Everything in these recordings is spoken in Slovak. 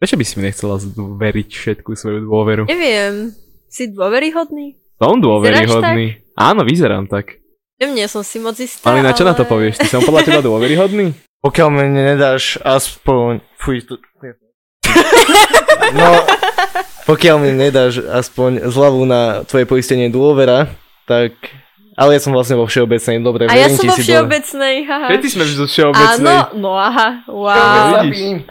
Prečo by si mi nechcela veriť všetku svoju dôveru? Neviem, si dôveryhodný? Som dôveryhodný. Áno, vyzerám tak. Neviem, nie som si moc istá, Ale na čo ale... na to povieš? Ty som podľa teba dôveryhodný? Pokiaľ mi nedáš aspoň... Fuj, to... No, pokiaľ mi nedáš aspoň zľavu na tvoje poistenie dôvera, tak... Ale ja som vlastne vo všeobecnej, dobre, A ja som vo všeobecnej, haha. Všetci sme zo všeobecnej. Áno, no aha, wow. Vidíš?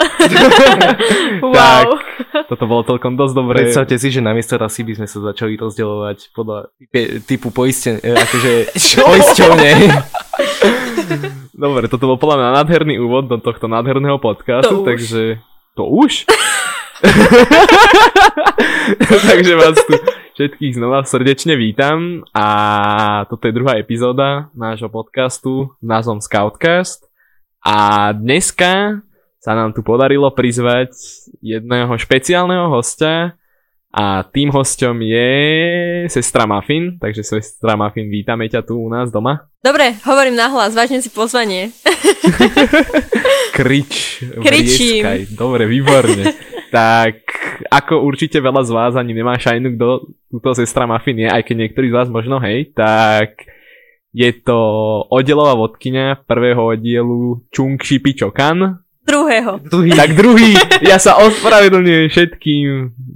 wow. Toto bolo celkom dosť dobré. Predstavte si, že namiesto rasy by sme sa začali rozdielovať podľa typu poisten, e, akože poisťovne. Dobre, toto bol podľa mňa nádherný úvod do tohto nádherného podcastu, To už. takže... To už? takže vás tu všetkých znova srdečne vítam a toto je druhá epizóda nášho podcastu s názvom Scoutcast a dneska sa nám tu podarilo prizvať jedného špeciálneho hostia a tým hosťom je sestra Muffin, takže sestra Muffin, vítame ťa tu u nás doma. Dobre, hovorím nahlas, vážne si pozvanie. Krič, Kričím. vrieskaj. Dobre, výborne. Tak, ako určite veľa z vás ani nemá šajnu, kto túto sestra Muffin je, aj keď niektorí z vás možno hej, tak je to oddelová vodkynia prvého oddielu Chung Shipi Chokan. Druhého. Druhý. Tak druhý, ja sa ospravedlňujem všetkým,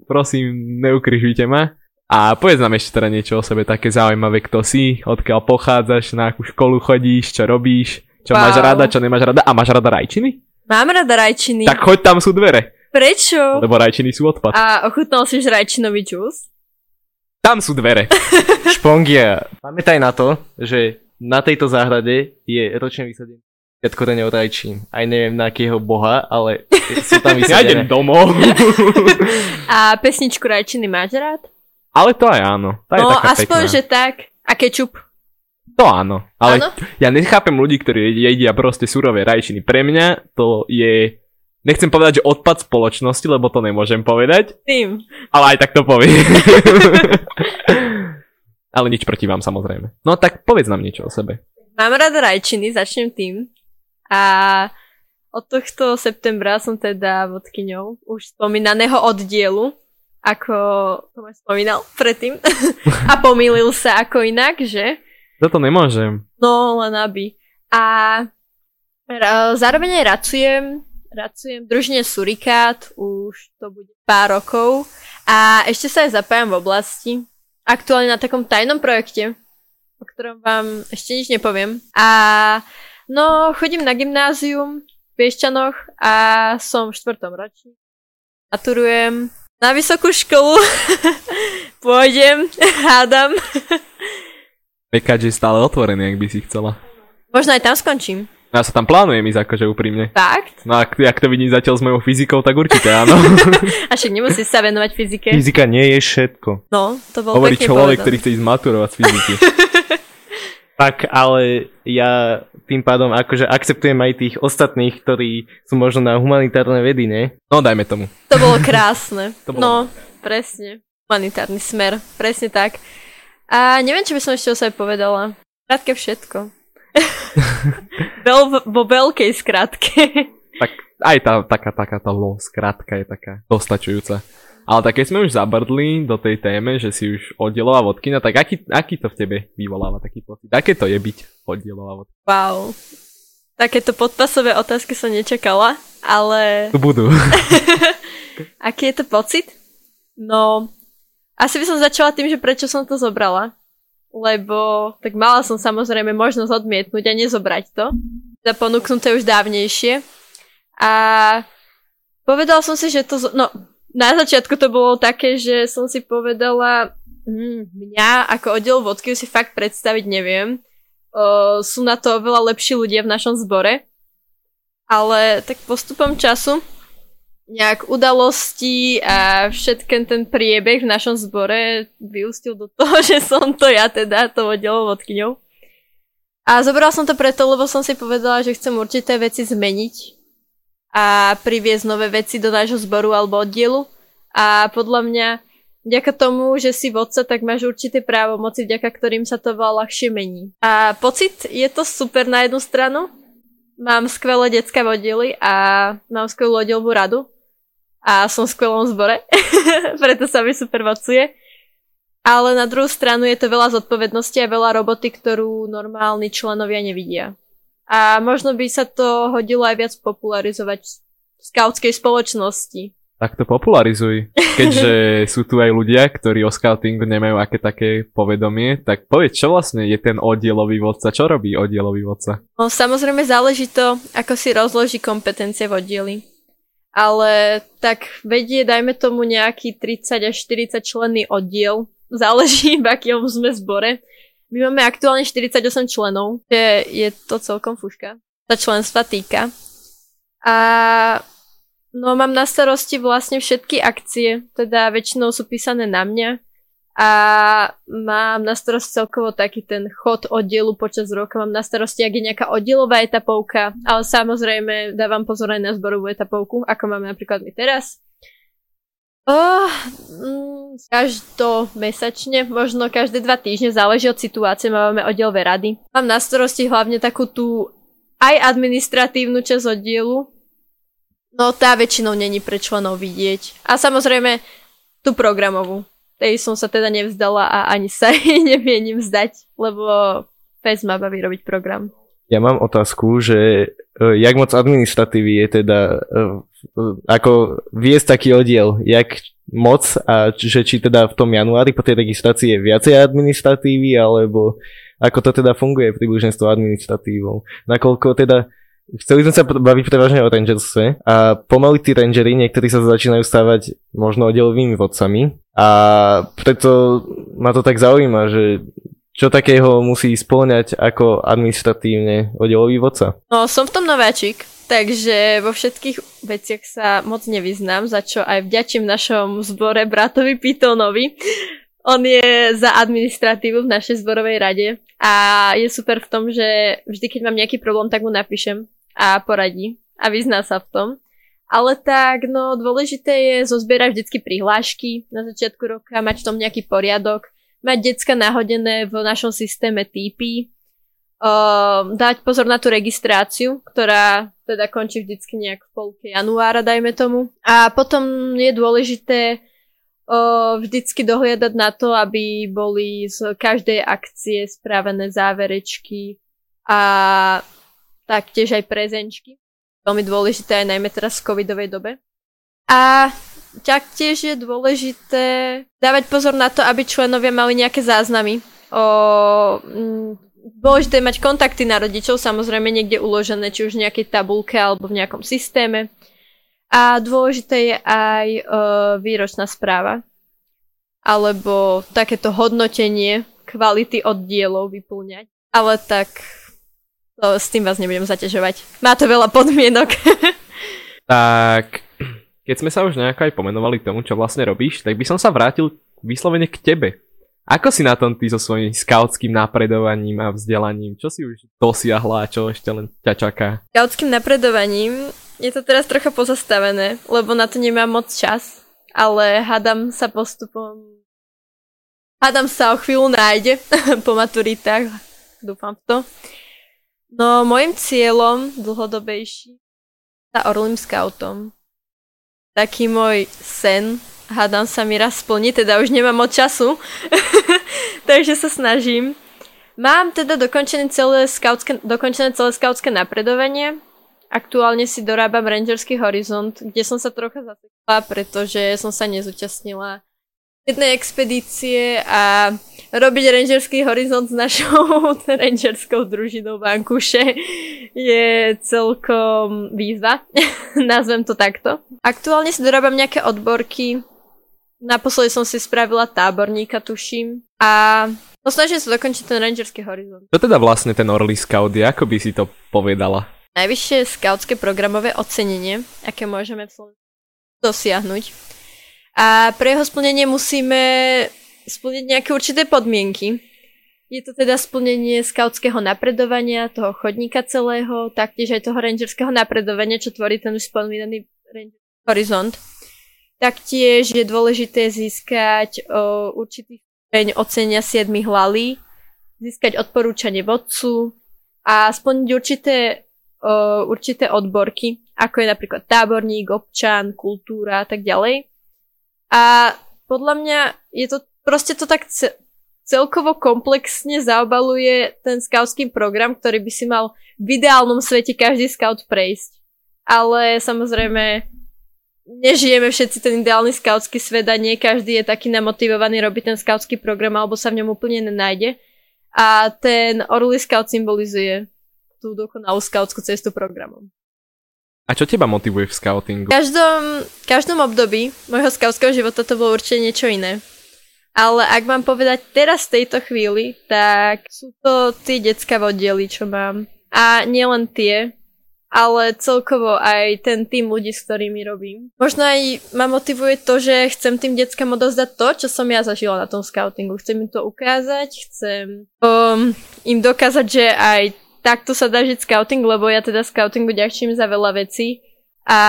prosím, neukrižujte ma. A povedz nám ešte teda niečo o sebe také zaujímavé, kto si, odkiaľ pochádzaš, na akú školu chodíš, čo robíš, čo Wow. máš rada, čo nemáš rada a máš rada rajčiny? Mám rada rajčiny. Tak choď tam sú dvere, Prečo? lebo rajčiny sú odpad. A ochutnal si už rajčinový džús? Tam sú dvere. Špongia, pamätaj na to, že na tejto záhrade je ročne vysadený 5 koreňov rajčín. Aj neviem na akého boha, ale sú tam Ja idem vysadené. domov. A pesničku rajčiny máš rád? Ale to aj áno. Tá je no, taká aspoň, pekná. že tak. A kečup? To áno. Ale Áno? ja nechápem ľudí, ktorí jedia proste surové rajčiny. Pre mňa to je... Nechcem povedať, že odpad spoločnosti, lebo to nemôžem povedať, Tým. ale aj tak to poviem. ale nič proti vám samozrejme. No tak povedz nám niečo o sebe. Mám rada rajčiny, začnem tým. A od tohto septembra som teda vodkyňou už spomínaného oddielu, ako Tomáš spomínal predtým. a pomýlil sa ako inak, že? Za to nemôžem. No, len aby. A zároveň aj racujem, racujem v družine Surikát, už to bude pár rokov. A ešte sa aj zapájam v oblasti. Aktuálne na takom tajnom projekte, o ktorom vám ešte nič nepoviem. A no, chodím na gymnázium v Piešťanoch a som v štvrtom ročníku. Maturujem na vysokú školu. Pôjdem, hádam. Pekač je stále otvorený, ak by si chcela. Možno aj tam skončím. No Ja sa tam plánujem ísť akože úprimne. Fakt? No ak, ak to vidím zatiaľ s mojou fyzikou, tak určite áno. A však nemusíš sa venovať fyzike. Fyzika nie je všetko. No, to bolo Hovorí človek, povedané. ktorý chce ísť maturovať z fyziky. Tak, ale ja tým pádom akože akceptujem aj tých ostatných, ktorí sú možno na humanitárne vedy, ne? No dajme tomu. To bolo krásne. To bolo- No, presne. Humanitárny smer. Presne tak. A neviem, čo by som ešte o sebe povedala. Krátke všetko. Veľ, vo veľkej skratke. Tak aj tá taká, taká tá lo, skrátka je taká dostačujúca. Ale tak keď sme už zabrdli do tej téme, že si už oddielová vodkyňa, tak aký, aký to v tebe vyvoláva taký pocit? Aké to je byť oddielová vodkyňa? Wow. Takéto podpasové otázky som nečakala, ale Tu budú. aký je to pocit? No, asi by som začala tým, že prečo som to zobrala. Lebo tak mala som samozrejme možnosť odmietnúť a nezobrať to. Za ponúknuté už dávnejšie. A povedala som si, že to... No, na začiatku to bolo také, že som si povedala, hm, mňa ako oddiel vodky si fakt predstaviť neviem. O, sú na to oveľa lepší ľudia v našom zbore. Ale tak postupom času nejak udalosti a všetken ten priebeh v našom zbore vyústil do toho, že som to ja teda, to oddielou vodkyňou. A zobrala som to preto, lebo som si povedala, že chcem určité veci zmeniť a priviesť nové veci do nášho zboru alebo oddielu. A podľa mňa, vďaka tomu, že si vodca, tak máš určité právomoci, vďaka ktorým sa to veľa ľahšie mení. A pocit, je to super na jednu stranu, mám skvelé detské oddiely a mám skvelú oddielbú radu. A som v skvelom zbore, preto sa mi super vocuje. Ale na druhú stranu je to veľa zodpovednosti a veľa roboty, ktorú normálni členovia nevidia. A možno by sa to hodilo aj viac popularizovať v skautskej spoločnosti. Tak to popularizuj. Keďže sú tu aj ľudia, ktorí o scoutingu nemajú aké také povedomie, tak povedz, čo vlastne je ten oddielový vodca? Čo robí oddielový vodca? No, samozrejme záleží to, ako si rozloží kompetencie v oddieli. Ale tak vedie, dajme tomu nejaký 30 až 40 členný oddiel, záleží, v akom sme zbore. My máme aktuálne 48 členov, že je to celkom fuška. Tá členstva týka. A no mám na starosti vlastne všetky akcie, teda väčšinou sú písané na mňa. A mám na starosti celkovo taký ten chod oddielu počas roka. Mám na starosti, ak je nejaká oddielová etapovka, ale samozrejme dávam pozor aj na zborovú etapovku, ako máme napríklad my teraz. Oh, mm, každomesačne, možno každé dva týždne, záleží od situácie, máme oddielové rady. Mám na starosti hlavne takú tú aj administratívnu časť oddielu, no tá väčšinou není pre členov vidieť. A samozrejme tú programovú. Tej som sa teda nevzdala a ani sa jej nemienim vzdať, lebo pes ma baví robiť program. Ja mám otázku, že uh, jak moc administratívy je teda, uh, ako viesť taký oddiel, jak moc a že či teda v tom januári po tej registrácii je viacej administratívy, alebo ako to teda funguje približne s tou administratívou. Nakoľko teda Chceli sme sa baviť prevažne o rangerstve a pomaly tí rangery, niektorí sa začínajú stávať možno oddelovými vodcami a preto ma to tak zaujíma, že čo takého musí spĺňať ako administratívne oddelový vodca? No, som v tom nováčik, takže vo všetkých veciach sa moc nevyznám, za čo aj vďačím našom zbore bratovi Pitonovi. On je za administratívu v našej zborovej rade a je super v tom, že vždy, keď mám nejaký problém, tak mu napíšem a poradí a vyzná sa v tom. Ale tak, no, dôležité je zozbierať vždycky prihlášky na začiatku roka, mať v tom nejaký poriadok, mať decka nahodené v našom systéme TP, uh, dať pozor na tú registráciu, ktorá teda končí vždycky nejak v polke januára, dajme tomu. A potom je dôležité vždycky dohliadať na to, aby boli z každej akcie spravené záverečky a taktiež aj prezenčky. Veľmi dôležité aj najmä teraz v covidovej dobe. A taktiež je dôležité dávať pozor na to, aby členovia mali nejaké záznamy. O, dôležité mať kontakty na rodičov, samozrejme niekde uložené, či už v nejakej tabulke alebo v nejakom systéme. A dôležité je aj o, výročná správa. Alebo takéto hodnotenie kvality oddielov vyplňať. Ale tak to, s tým vás nebudem zaťažovať. Má to veľa podmienok. tak keď sme sa už nejako aj pomenovali tomu, čo vlastne robíš, tak by som sa vrátil vyslovene k tebe. Ako si na tom ty so svojím skautským napredovaním a vzdelaním? Čo si už dosiahla a čo ešte len ťa čaká? Skautským napredovaním je to teraz trocha pozastavené, lebo na to nemám moc čas, ale hádam sa postupom... Hádam sa o chvíľu nájde po maturitách, dúfam v to. No, môjim cieľom dlhodobejší sa orlým scoutom taký môj sen, hádam sa mi raz splní, teda už nemám moc času, takže sa snažím. Mám teda dokončené celé skautské, dokončené celé skautské napredovanie. Aktuálne si dorábam Rangerský horizont, kde som sa trocha zasekla, pretože som sa nezúčastnila jednej expedície a robiť rangerský horizont s našou rangerskou družinou Vankuše je celkom výzva. Nazvem to takto. Aktuálne si dorábam nejaké odborky. Naposledy som si spravila táborníka, tuším. A no snažím sa dokončiť ten rangerský horizont. Čo teda vlastne ten Orly Scout? Ako by si to povedala? Najvyššie skautské programové ocenenie, aké môžeme v Slovensku dosiahnuť. A pre jeho splnenie musíme splniť nejaké určité podmienky. Je to teda splnenie skautského napredovania, toho chodníka celého, taktiež aj toho rangerského napredovania, čo tvorí ten už spomínaný horizont. Taktiež je dôležité získať o, určitý stupeň ocenia 7 hlalí, získať odporúčanie vodcu a splniť určité, určité odborky, ako je napríklad táborník, občan, kultúra a tak ďalej. A podľa mňa je to proste to tak ce- celkovo komplexne zaobaluje ten skautský program, ktorý by si mal v ideálnom svete každý scout prejsť. Ale samozrejme nežijeme všetci ten ideálny skautský svet a nie každý je taký namotivovaný robiť ten skautský program alebo sa v ňom úplne nenájde. A ten Orly Scout symbolizuje tú dokonalú skautskú cestu programom. A čo teba motivuje v scoutingu? V každom, v každom období môjho skautského života to bolo určite niečo iné. Ale ak mám povedať teraz v tejto chvíli, tak sú to tie detská oddiely, čo mám. A nielen tie, ale celkovo aj ten tým ľudí, s ktorými robím. Možno aj ma motivuje to, že chcem tým deckám odozdať to, čo som ja zažila na tom scoutingu. Chcem im to ukázať, chcem um, im dokázať, že aj takto sa dá žiť scouting, lebo ja teda scoutingu ďačím za veľa vecí a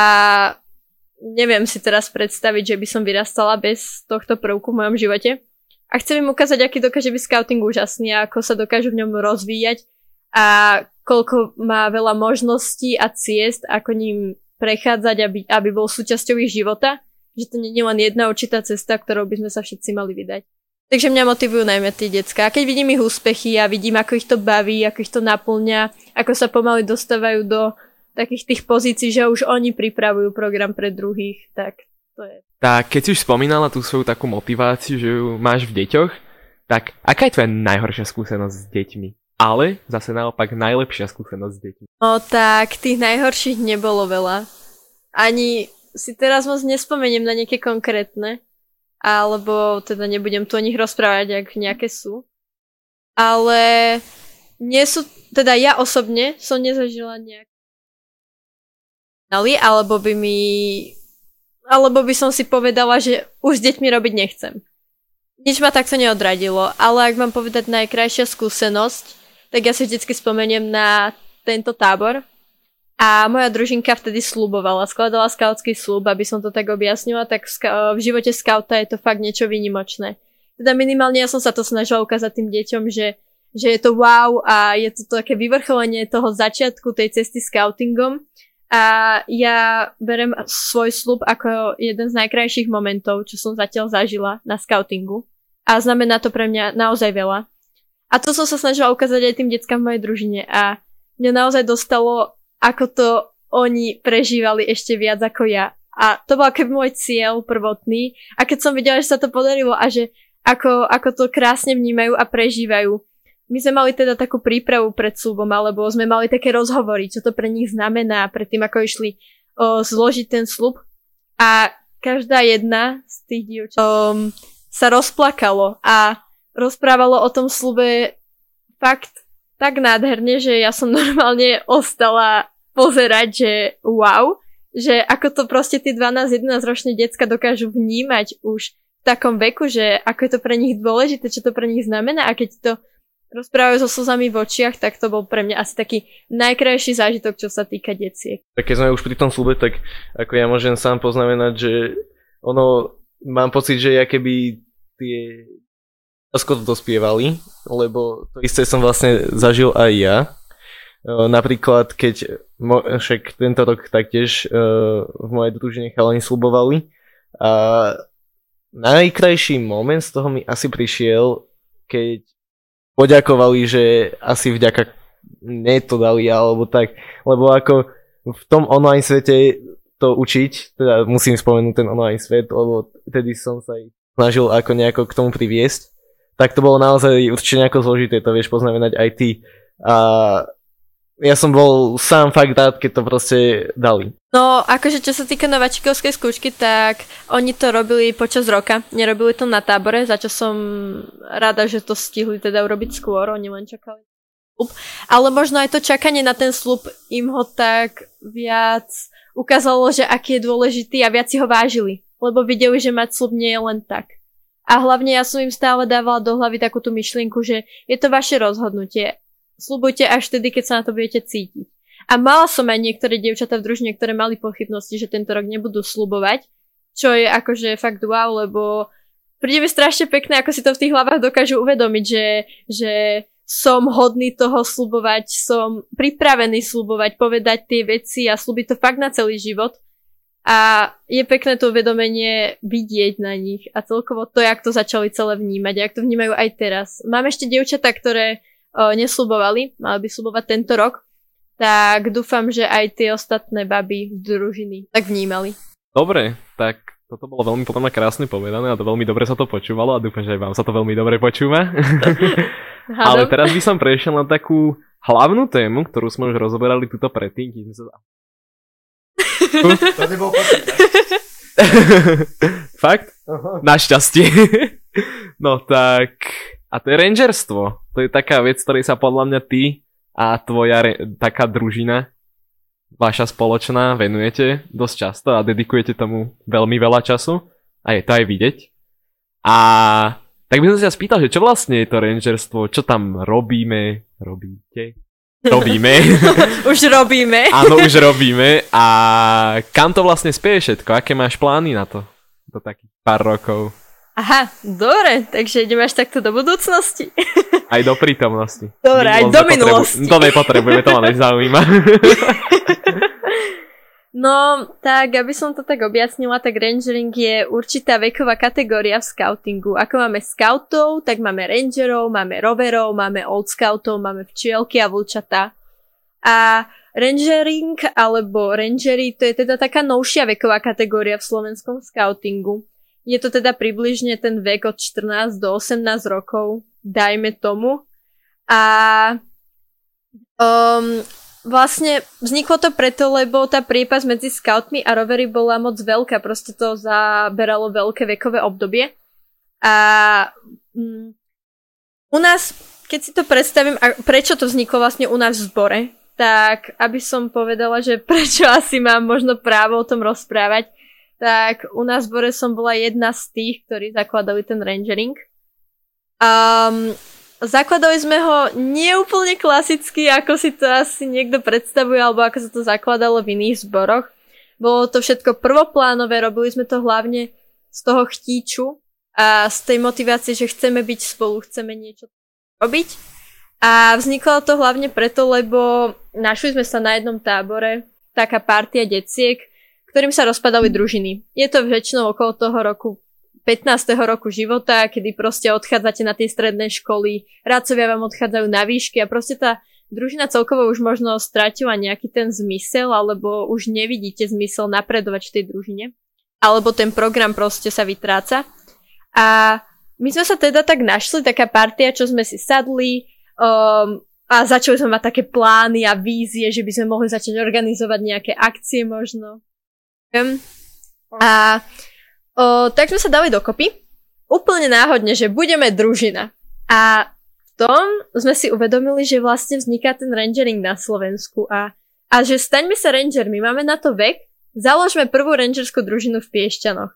neviem si teraz predstaviť, že by som vyrastala bez tohto prvku v mojom živote. A chcem im ukázať, aký dokáže byť scouting úžasný a ako sa dokážu v ňom rozvíjať a koľko má veľa možností a ciest, ako ním prechádzať, aby, aby bol súčasťou ich života. Že to nie je len jedna určitá cesta, ktorou by sme sa všetci mali vydať. Takže mňa motivujú najmä tie decka. A keď vidím ich úspechy a vidím, ako ich to baví, ako ich to naplňa, ako sa pomaly dostávajú do takých tých pozícií, že už oni pripravujú program pre druhých, tak to je. Tak keď si už spomínala tú svoju takú motiváciu, že ju máš v deťoch, tak aká je tvoja najhoršia skúsenosť s deťmi? Ale zase naopak najlepšia skúsenosť s deťmi. No tak tých najhorších nebolo veľa. Ani si teraz moc nespomeniem na nejaké konkrétne, alebo teda nebudem tu o nich rozprávať, ak nejaké sú. Ale nie sú, teda ja osobne som nezažila nejak alebo by mi alebo by som si povedala, že už s deťmi robiť nechcem. Nič ma takto neodradilo, ale ak mám povedať najkrajšia skúsenosť, tak ja si vždycky spomeniem na tento tábor. A moja družinka vtedy slubovala, skladala skautský slub, aby som to tak objasnila, tak v, ska- v živote skauta je to fakt niečo výnimočné. Teda minimálne ja som sa to snažila ukázať tým deťom, že, že je to wow a je to také vyvrcholenie toho začiatku tej cesty scoutingom. A ja berem svoj slub ako jeden z najkrajších momentov, čo som zatiaľ zažila na scoutingu. A znamená to pre mňa naozaj veľa. A to som sa snažila ukázať aj tým deckám v mojej družine a mňa naozaj dostalo, ako to oni prežívali ešte viac ako ja. A to bol keby môj cieľ prvotný. A keď som videla, že sa to podarilo a že ako, ako to krásne vnímajú a prežívajú. My sme mali teda takú prípravu pred slubom, alebo sme mali také rozhovory, čo to pre nich znamená, pred tým, ako išli o, zložiť ten slub. A každá jedna z tých dievčat sa rozplakalo a rozprávalo o tom slube fakt tak nádherne, že ja som normálne ostala pozerať, že wow, že ako to proste tie 12-11 ročné decka dokážu vnímať už v takom veku, že ako je to pre nich dôležité, čo to pre nich znamená a keď to rozprávajú so slzami v očiach, tak to bol pre mňa asi taký najkrajší zážitok, čo sa týka deciek. Tak keď sme už pri tom slube, tak ako ja môžem sám poznamenať, že ono, mám pocit, že ja keby tie skoro dospievali, lebo to isté som vlastne zažil aj ja. Napríklad, keď však tento rok taktiež v mojej družine chalani slubovali a najkrajší moment z toho mi asi prišiel, keď poďakovali, že asi vďaka ne to dali alebo tak, lebo ako v tom online svete to učiť, teda musím spomenúť ten online svet, lebo vtedy som sa ich snažil ako nejako k tomu priviesť tak to bolo naozaj určite nejako zložité, to vieš poznamenať aj ty. A ja som bol sám fakt rád, keď to proste dali. No, akože čo sa týka nováčikovskej skúšky, tak oni to robili počas roka, nerobili to na tábore, za čo som rada, že to stihli teda urobiť skôr, oni len čakali ale možno aj to čakanie na ten slub im ho tak viac ukázalo, že aký je dôležitý a viac si ho vážili, lebo videli, že mať slub nie je len tak. A hlavne ja som im stále dávala do hlavy takúto myšlienku, že je to vaše rozhodnutie. Slubujte až vtedy, keď sa na to budete cítiť. A mala som aj niektoré dievčatá v družine, ktoré mali pochybnosti, že tento rok nebudú slubovať, čo je akože fakt wow, lebo príde mi strašne pekné, ako si to v tých hlavách dokážu uvedomiť, že, že som hodný toho slubovať, som pripravený slubovať, povedať tie veci a slúbiť to fakt na celý život. A je pekné to uvedomenie vidieť na nich a celkovo to, jak to začali celé vnímať, jak to vnímajú aj teraz. Mám ešte dievčatá, ktoré o, neslubovali, mali by slubovať tento rok, tak dúfam, že aj tie ostatné baby z družiny tak vnímali. Dobre, tak toto bolo veľmi potom krásne povedané a to veľmi dobre sa to počúvalo a dúfam, že aj vám sa to veľmi dobre počúva. Ale teraz by som prešiel na takú hlavnú tému, ktorú sme už rozoberali túto predtým, keď sme sa To nebol Fakt? Aha. Našťastie. no tak... A to je rangerstvo. To je taká vec, ktorej sa podľa mňa ty a tvoja re- taká družina, vaša spoločná, venujete dosť často a dedikujete tomu veľmi veľa času. A je to aj vidieť. A tak by som sa spýtal, že čo vlastne je to rangerstvo, čo tam robíme, robíte? Robíme. Už robíme. Áno, už robíme. A kam to vlastne spieje všetko? Aké máš plány na to? Do takých pár rokov. Aha, dobre, takže ideme až takto do budúcnosti. Aj do prítomnosti. Dobre, aj do minulosti. To nepotrebujeme, to ma nezaujíma. No, tak aby som to tak objasnila, tak rangering je určitá veková kategória v scoutingu. Ako máme scoutov, tak máme rangerov, máme roverov, máme old scoutov, máme včielky a vlčata. A rangering alebo rangery to je teda taká novšia veková kategória v slovenskom scoutingu. Je to teda približne ten vek od 14 do 18 rokov, dajme tomu. A um, vlastne vzniklo to preto, lebo tá priepas medzi scoutmi a rovery bola moc veľká, proste to zaberalo veľké vekové obdobie. A mm, u nás, keď si to predstavím, a prečo to vzniklo vlastne u nás v zbore, tak aby som povedala, že prečo asi mám možno právo o tom rozprávať, tak u nás v zbore som bola jedna z tých, ktorí zakladali ten rangering. Um, zakladali sme ho neúplne klasicky, ako si to asi niekto predstavuje, alebo ako sa to zakladalo v iných zboroch. Bolo to všetko prvoplánové, robili sme to hlavne z toho chtíču a z tej motivácie, že chceme byť spolu, chceme niečo robiť. A vzniklo to hlavne preto, lebo našli sme sa na jednom tábore, taká partia deciek, ktorým sa rozpadali družiny. Je to väčšinou okolo toho roku 15. roku života, kedy proste odchádzate na tie stredné školy, rádcovia vám odchádzajú na výšky a proste tá družina celkovo už možno stratila nejaký ten zmysel, alebo už nevidíte zmysel napredovať v tej družine. Alebo ten program proste sa vytráca. A my sme sa teda tak našli, taká partia, čo sme si sadli um, a začali sme mať také plány a vízie, že by sme mohli začať organizovať nejaké akcie možno. Um, a o, tak sme sa dali dokopy. Úplne náhodne, že budeme družina. A v tom sme si uvedomili, že vlastne vzniká ten rangering na Slovensku a, a že staňme sa rangermi, máme na to vek, založme prvú rangerskú družinu v Piešťanoch.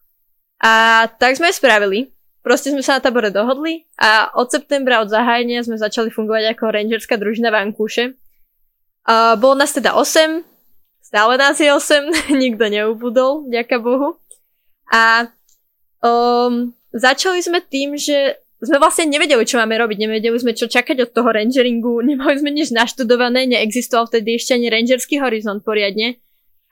A tak sme spravili. Proste sme sa na tabore dohodli a od septembra, od zahájenia sme začali fungovať ako rangerská družina v Ankúše. A bolo nás teda 8, stále nás je 8, nikto neubudol, ďaká Bohu. A um, začali sme tým, že sme vlastne nevedeli, čo máme robiť, nevedeli sme, čo čakať od toho rangeringu, nemali sme nič naštudované, neexistoval vtedy ešte ani rangerský horizont poriadne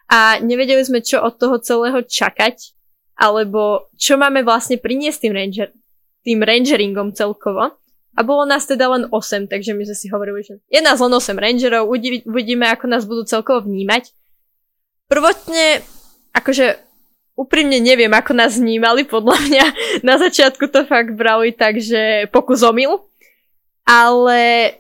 a nevedeli sme, čo od toho celého čakať, alebo čo máme vlastne priniesť tým, ranger, tým rangeringom celkovo. A bolo nás teda len 8, takže my sme si hovorili, že je nás len 8 rangerov, uvidí- uvidíme, ako nás budú celkovo vnímať. Prvotne, akože úprimne neviem, ako nás vnímali, podľa mňa na začiatku to fakt brali tak, že pokus omyl. Ale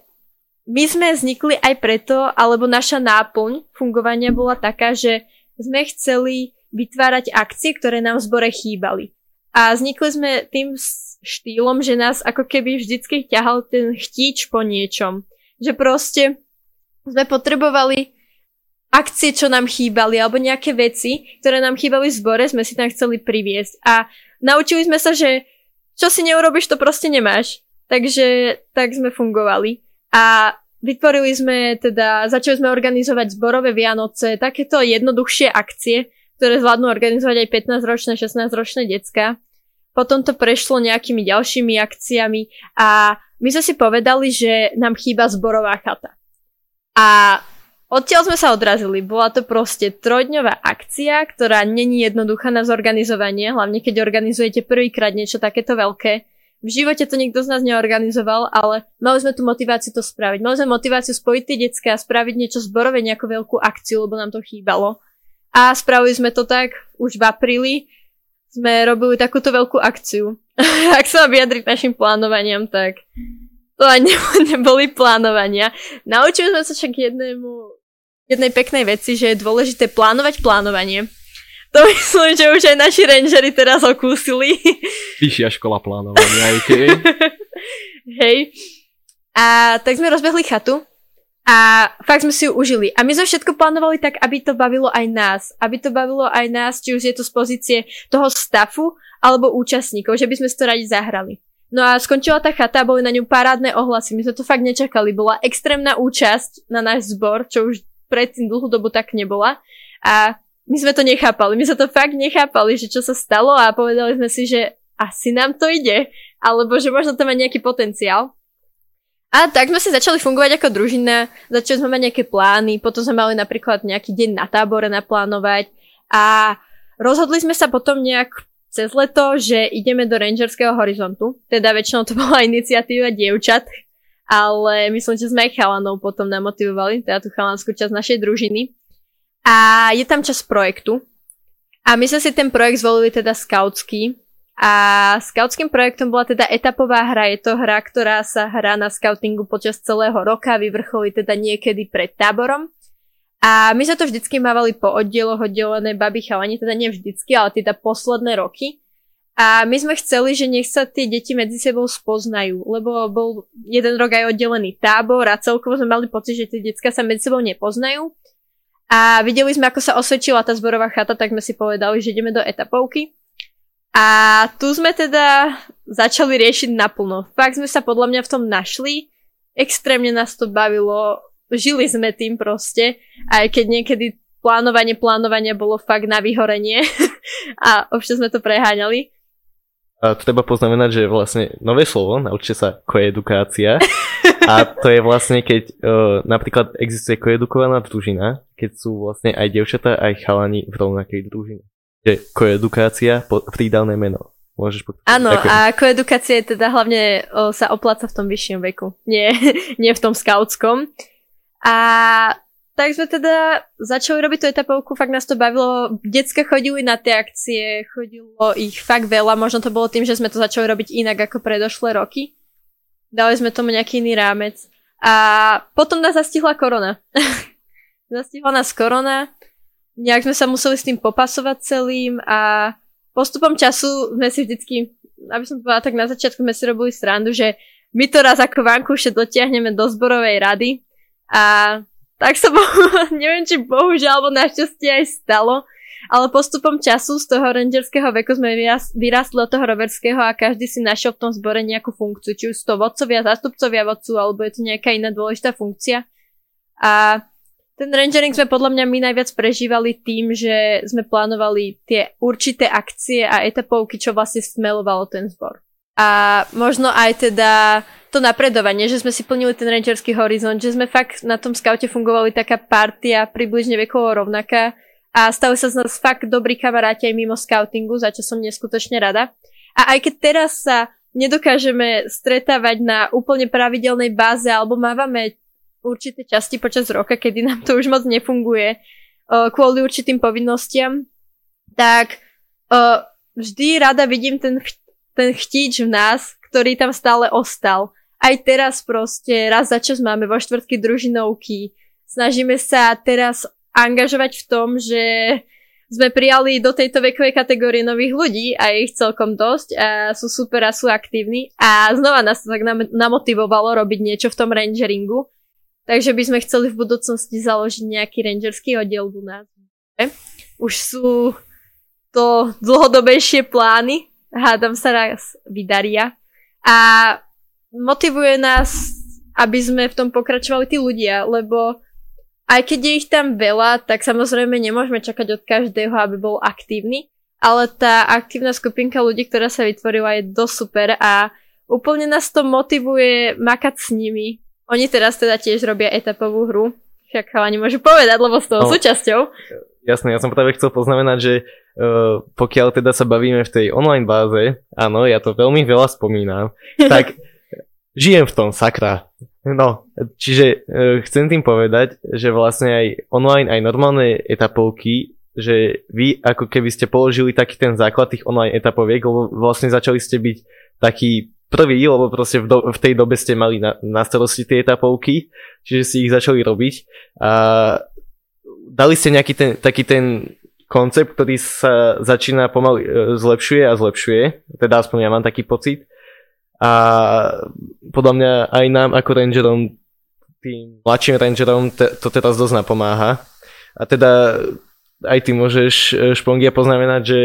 my sme vznikli aj preto, alebo naša náplň fungovania bola taká, že sme chceli vytvárať akcie, ktoré nám v zbore chýbali. A vznikli sme tým štýlom, že nás ako keby vždycky ťahal ten chtíč po niečom. Že proste sme potrebovali akcie, čo nám chýbali, alebo nejaké veci, ktoré nám chýbali v zbore, sme si tam chceli priviesť. A naučili sme sa, že čo si neurobiš, to proste nemáš. Takže tak sme fungovali. A vytvorili sme teda, začali sme organizovať zborové Vianoce, takéto jednoduchšie akcie, ktoré zvládnu organizovať aj 15-ročné, 16-ročné decka. Potom to prešlo nejakými ďalšími akciami a my sme si povedali, že nám chýba zborová chata. A odtiaľ sme sa odrazili. Bola to proste trojdňová akcia, ktorá není jednoduchá na zorganizovanie, hlavne keď organizujete prvýkrát niečo takéto veľké. V živote to nikto z nás neorganizoval, ale mali sme tu motiváciu to spraviť. Mali sme motiváciu spojiť tie detská a spraviť niečo zborové, nejakú veľkú akciu, lebo nám to chýbalo. A spravili sme to tak už v apríli. Sme robili takúto veľkú akciu. Ak sa vyjadriť našim plánovaniam, tak to ani neboli plánovania. Naučili sme sa však jednému, jednej peknej veci, že je dôležité plánovať plánovanie. To myslím, že už aj naši rangery teraz okúsili. Vyššia škola plánovania, okay. Hej. A tak sme rozbehli chatu a fakt sme si ju užili. A my sme všetko plánovali tak, aby to bavilo aj nás. Aby to bavilo aj nás, či už je to z pozície toho stafu, alebo účastníkov, že by sme si to radi zahrali. No a skončila tá chata, boli na ňu parádne ohlasy. My sme to fakt nečakali. Bola extrémna účasť na náš zbor, čo už predtým dlhú dobu tak nebola. A my sme to nechápali. My sme to fakt nechápali, že čo sa stalo a povedali sme si, že asi nám to ide, alebo že možno to má nejaký potenciál. A tak sme si začali fungovať ako družina, začali sme mať nejaké plány, potom sme mali napríklad nejaký deň na tábore naplánovať a rozhodli sme sa potom nejak cez leto, že ideme do Rangerského horizontu, teda väčšinou to bola iniciatíva dievčat, ale myslím, že sme aj chalanov potom namotivovali, teda tú chalanskú časť našej družiny. A je tam čas projektu. A my sme si ten projekt zvolili teda skautský. A skautským projektom bola teda etapová hra. Je to hra, ktorá sa hrá na skautingu počas celého roka, vyvrcholí teda niekedy pred táborom. A my sme to vždycky mávali po oddieloch oddelené baby chalani, teda nie vždycky, ale teda posledné roky. A my sme chceli, že nech sa tie deti medzi sebou spoznajú, lebo bol jeden rok aj oddelený tábor a celkovo sme mali pocit, že tie decka sa medzi sebou nepoznajú. A videli sme, ako sa osvedčila tá zborová chata, tak sme si povedali, že ideme do etapovky. A tu sme teda začali riešiť naplno. Fakt sme sa podľa mňa v tom našli. Extrémne nás to bavilo. Žili sme tým proste. Aj keď niekedy plánovanie plánovania bolo fakt na vyhorenie. a občas sme to preháňali. A treba poznamenať, že vlastne nové slovo, naučte sa koedukácia. A to je vlastne, keď uh, napríklad existuje koedukovaná družina, keď sú vlastne aj devčatá, aj chalani v rovnakej družine. Je koedukácia, po, prídavné meno. Môžeš pokračovať. Áno, Ďakujem. a koedukácia je teda hlavne o, sa opláca v tom vyššom veku, nie, nie v tom skautskom. A tak sme teda začali robiť tú etapovku, fakt nás to bavilo. Decka chodili na tie akcie, chodilo ich fakt veľa, možno to bolo tým, že sme to začali robiť inak ako predošlé roky. Dali sme tomu nejaký iný rámec. A potom nás zastihla korona. zastihla nás korona. Nejak sme sa museli s tým popasovať celým a postupom času sme si vždycky, aby som povedala, tak na začiatku sme si robili srandu, že my to raz ako vankuše dotiahneme do zborovej rady a tak sa, neviem či bohužiaľ alebo našťastie aj stalo, ale postupom času z toho rangerského veku sme vyrástli od toho roverského a každý si našiel v tom zbore nejakú funkciu, či už to vodcovia, zástupcovia vodcu, alebo je to nejaká iná dôležitá funkcia. A ten rangering sme podľa mňa my najviac prežívali tým, že sme plánovali tie určité akcie a etapovky, čo vlastne smelovalo ten zbor. A možno aj teda to napredovanie, že sme si plnili ten rangerský horizont, že sme fakt na tom scoute fungovali taká partia približne vekovo rovnaká a stali sa z nás fakt dobrí kamaráti aj mimo scoutingu, za čo som neskutočne rada. A aj keď teraz sa nedokážeme stretávať na úplne pravidelnej báze alebo mávame určité časti počas roka, kedy nám to už moc nefunguje uh, kvôli určitým povinnostiam, tak uh, vždy rada vidím ten, ten chtíč v nás, ktorý tam stále ostal. Aj teraz proste raz za čas máme vo štvrtky družinovky. Snažíme sa teraz angažovať v tom, že sme prijali do tejto vekovej kategórie nových ľudí a ich celkom dosť a sú super a sú aktívni. A znova nás to tak nam- namotivovalo robiť niečo v tom rangeringu. Takže by sme chceli v budúcnosti založiť nejaký rangerský oddiel u nás. Už sú to dlhodobejšie plány. Hádam sa raz vydaria. A motivuje nás, aby sme v tom pokračovali tí ľudia, lebo aj keď je ich tam veľa, tak samozrejme nemôžeme čakať od každého, aby bol aktívny, ale tá aktívna skupinka ľudí, ktorá sa vytvorila, je dosť super a úplne nás to motivuje makať s nimi. Oni teraz teda tiež robia etapovú hru, však chalani môžu povedať, lebo s toho No. súčasťou. Jasné, ja som práve chcel poznamenať, že uh, pokiaľ teda sa bavíme v tej online báze, áno, ja to veľmi veľa spomínam, tak žijem v tom, sakra. No, čiže uh, chcem tým povedať, že vlastne aj online, aj normálne etapovky, že vy ako keby ste položili taký ten základ tých online etapoviek, lebo vlastne začali ste byť taký prvý, lebo proste v, do, v tej dobe ste mali na, na starosti tie etapovky, čiže si ich začali robiť a dali ste nejaký ten, taký ten koncept, ktorý sa začína pomaly e, zlepšuje a zlepšuje, teda aspoň ja mám taký pocit. A podľa mňa aj nám ako rangerom, tým mladším rangerom te, to teraz dosť napomáha. A teda aj ty môžeš e, špongia poznamenať, že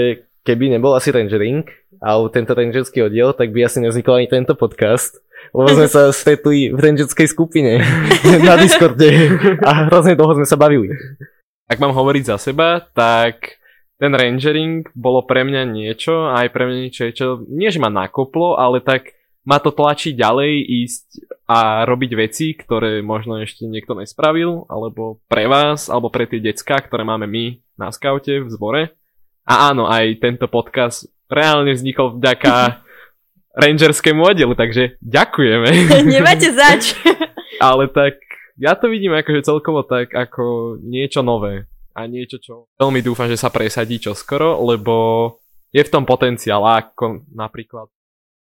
keby nebol asi rangering, alebo tento rangerský oddiel, tak by asi nevznikol ani tento podcast. Lebo sme sa stretli v rangerskej skupine na Discorde a hrozne dlho sme sa bavili. Ak mám hovoriť za seba, tak ten rangering bolo pre mňa niečo, aj pre mňa niečo, čo nie že ma nakoplo, ale tak ma to tlačí ďalej ísť a robiť veci, ktoré možno ešte niekto nespravil, alebo pre vás, alebo pre tie decka, ktoré máme my na skaute v zbore. A áno, aj tento podcast reálne vznikol vďaka rangerskému oddelu, takže ďakujeme. Nemáte zač. Ale tak ja to vidím akože celkovo tak ako niečo nové a niečo, čo veľmi dúfam, že sa presadí čoskoro, lebo je v tom potenciál, ako napríklad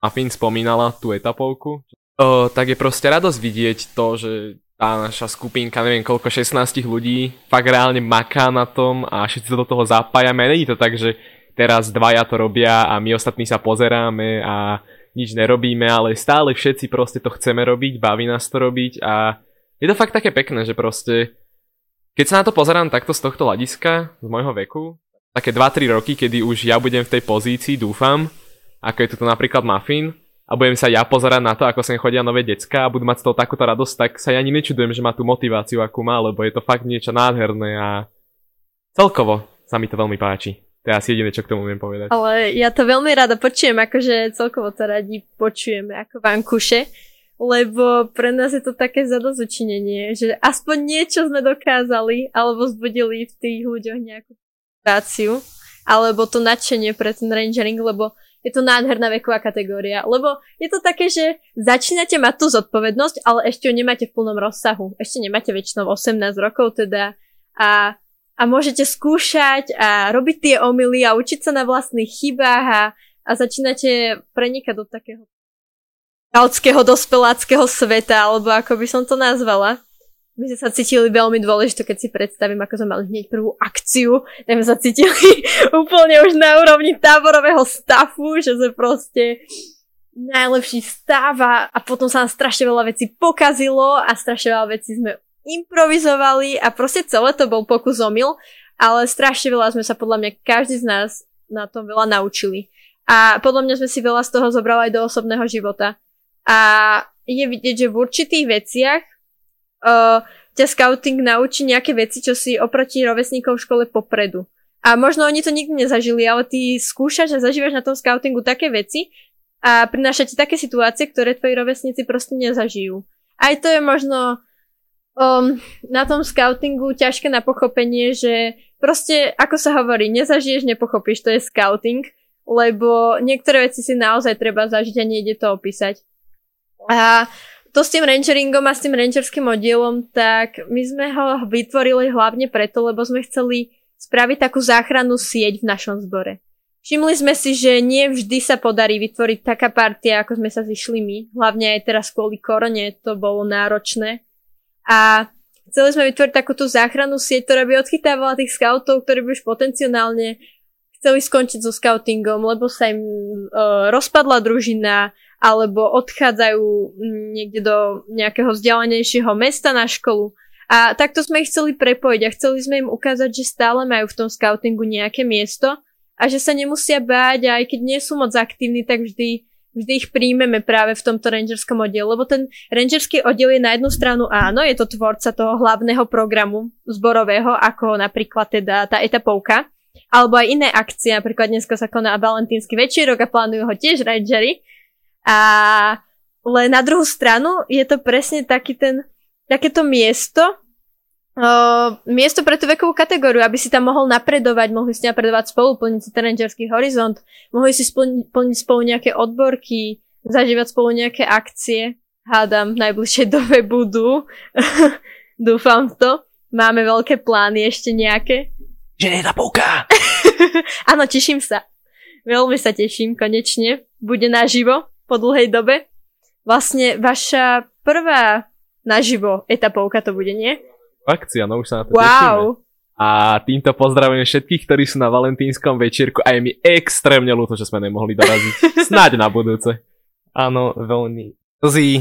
Afin spomínala tú etapovku, o, tak je proste radosť vidieť to, že tá naša skupinka, neviem koľko, 16 ľudí, fakt reálne maká na tom a všetci sa do toho zapájame. Není to tak, že teraz dvaja to robia a my ostatní sa pozeráme a nič nerobíme, ale stále všetci proste to chceme robiť, baví nás to robiť a je to fakt také pekné, že proste keď sa na to pozerám takto z tohto hľadiska, z môjho veku, také 2-3 roky, kedy už ja budem v tej pozícii, dúfam, ako je tu napríklad Muffin, a budem sa ja pozerať na to, ako sem chodia nové decka a budú mať z toho takúto radosť, tak sa ja ani nečudujem, že má tú motiváciu, akú má, lebo je to fakt niečo nádherné a celkovo sa mi to veľmi páči. To je asi jediné, čo k tomu viem povedať. Ale ja to veľmi rada počujem, akože celkovo to radi počujeme ako vankuše, lebo pre nás je to také zadozučinenie, že aspoň niečo sme dokázali, alebo zbudili v tých ľuďoch nejakú motiváciu, alebo to nadšenie pre ten rangering, lebo je to nádherná veková kategória, lebo je to také, že začínate mať tú zodpovednosť, ale ešte ju nemáte v plnom rozsahu. Ešte nemáte väčšinou 18 rokov teda a, a môžete skúšať a robiť tie omily a učiť sa na vlastných chybách a, a začínate prenikať do takého kautského dospeláckého sveta, alebo ako by som to nazvala. My sme sa cítili veľmi dôležito, keď si predstavím, ako sme mali hneď prvú akciu, tak sme sa cítili úplne už na úrovni táborového stafu, že sme proste najlepší stav a, a potom sa nám strašne veľa vecí pokazilo a strašne veľa vecí sme improvizovali a proste celé to bol pokus omyl, ale strašne veľa sme sa podľa mňa každý z nás na tom veľa naučili. A podľa mňa sme si veľa z toho zobrali aj do osobného života. A je vidieť, že v určitých veciach uh, ťa scouting naučí nejaké veci, čo si oproti rovesníkom v škole popredu. A možno oni to nikdy nezažili, ale ty skúšaš a zažívaš na tom scoutingu také veci a prináša ti také situácie, ktoré tvoji rovesníci proste nezažijú. Aj to je možno um, na tom scoutingu ťažké na pochopenie, že proste, ako sa hovorí, nezažiješ, nepochopíš, to je scouting, lebo niektoré veci si naozaj treba zažiť a nejde to opísať. A to s tým rangeringom a s tým rangerským oddielom, tak my sme ho vytvorili hlavne preto, lebo sme chceli spraviť takú záchrannú sieť v našom zbore. Všimli sme si, že nie vždy sa podarí vytvoriť taká partia, ako sme sa zišli my. Hlavne aj teraz kvôli korone to bolo náročné. A chceli sme vytvoriť takúto záchrannú sieť, ktorá by odchytávala tých scoutov, ktorí by už potenciálne chceli skončiť so scoutingom, lebo sa im uh, rozpadla družina, alebo odchádzajú niekde do nejakého vzdialenejšieho mesta na školu. A takto sme ich chceli prepojiť a chceli sme im ukázať, že stále majú v tom scoutingu nejaké miesto a že sa nemusia báť a aj keď nie sú moc aktívni, tak vždy, vždy ich príjmeme práve v tomto rangerskom oddiele, lebo ten rangerský oddiel je na jednu stranu áno, je to tvorca toho hlavného programu zborového, ako napríklad teda tá etapovka, alebo aj iné akcie, napríklad dneska sa koná valentínsky večierok a plánujú ho tiež rangery, A len na druhú stranu je to presne taký ten, takéto miesto, uh, miesto pre tú vekovú kategóriu, aby si tam mohol napredovať, mohli si napredovať spolu, plniť si ten rangerský horizont, mohli si spl- plniť spolu nejaké odborky, zažívať spolu nejaké akcie. Hádam, v najbližšej dobe budú. Dúfam v to. Máme veľké plány ešte nejaké. Že je tá pouka! Áno, teším sa. Veľmi sa teším, konečne. Bude naživo po dlhej dobe. Vlastne vaša prvá naživo etapovka to bude, nie? Akcia, no už sa na to Wow. tešíme. A týmto pozdravujem všetkých, ktorí sú na valentínskom večierku a je mi extrémne ľúto, že sme nemohli doraziť. Snáď na budúce. Áno, veľmi. Zí,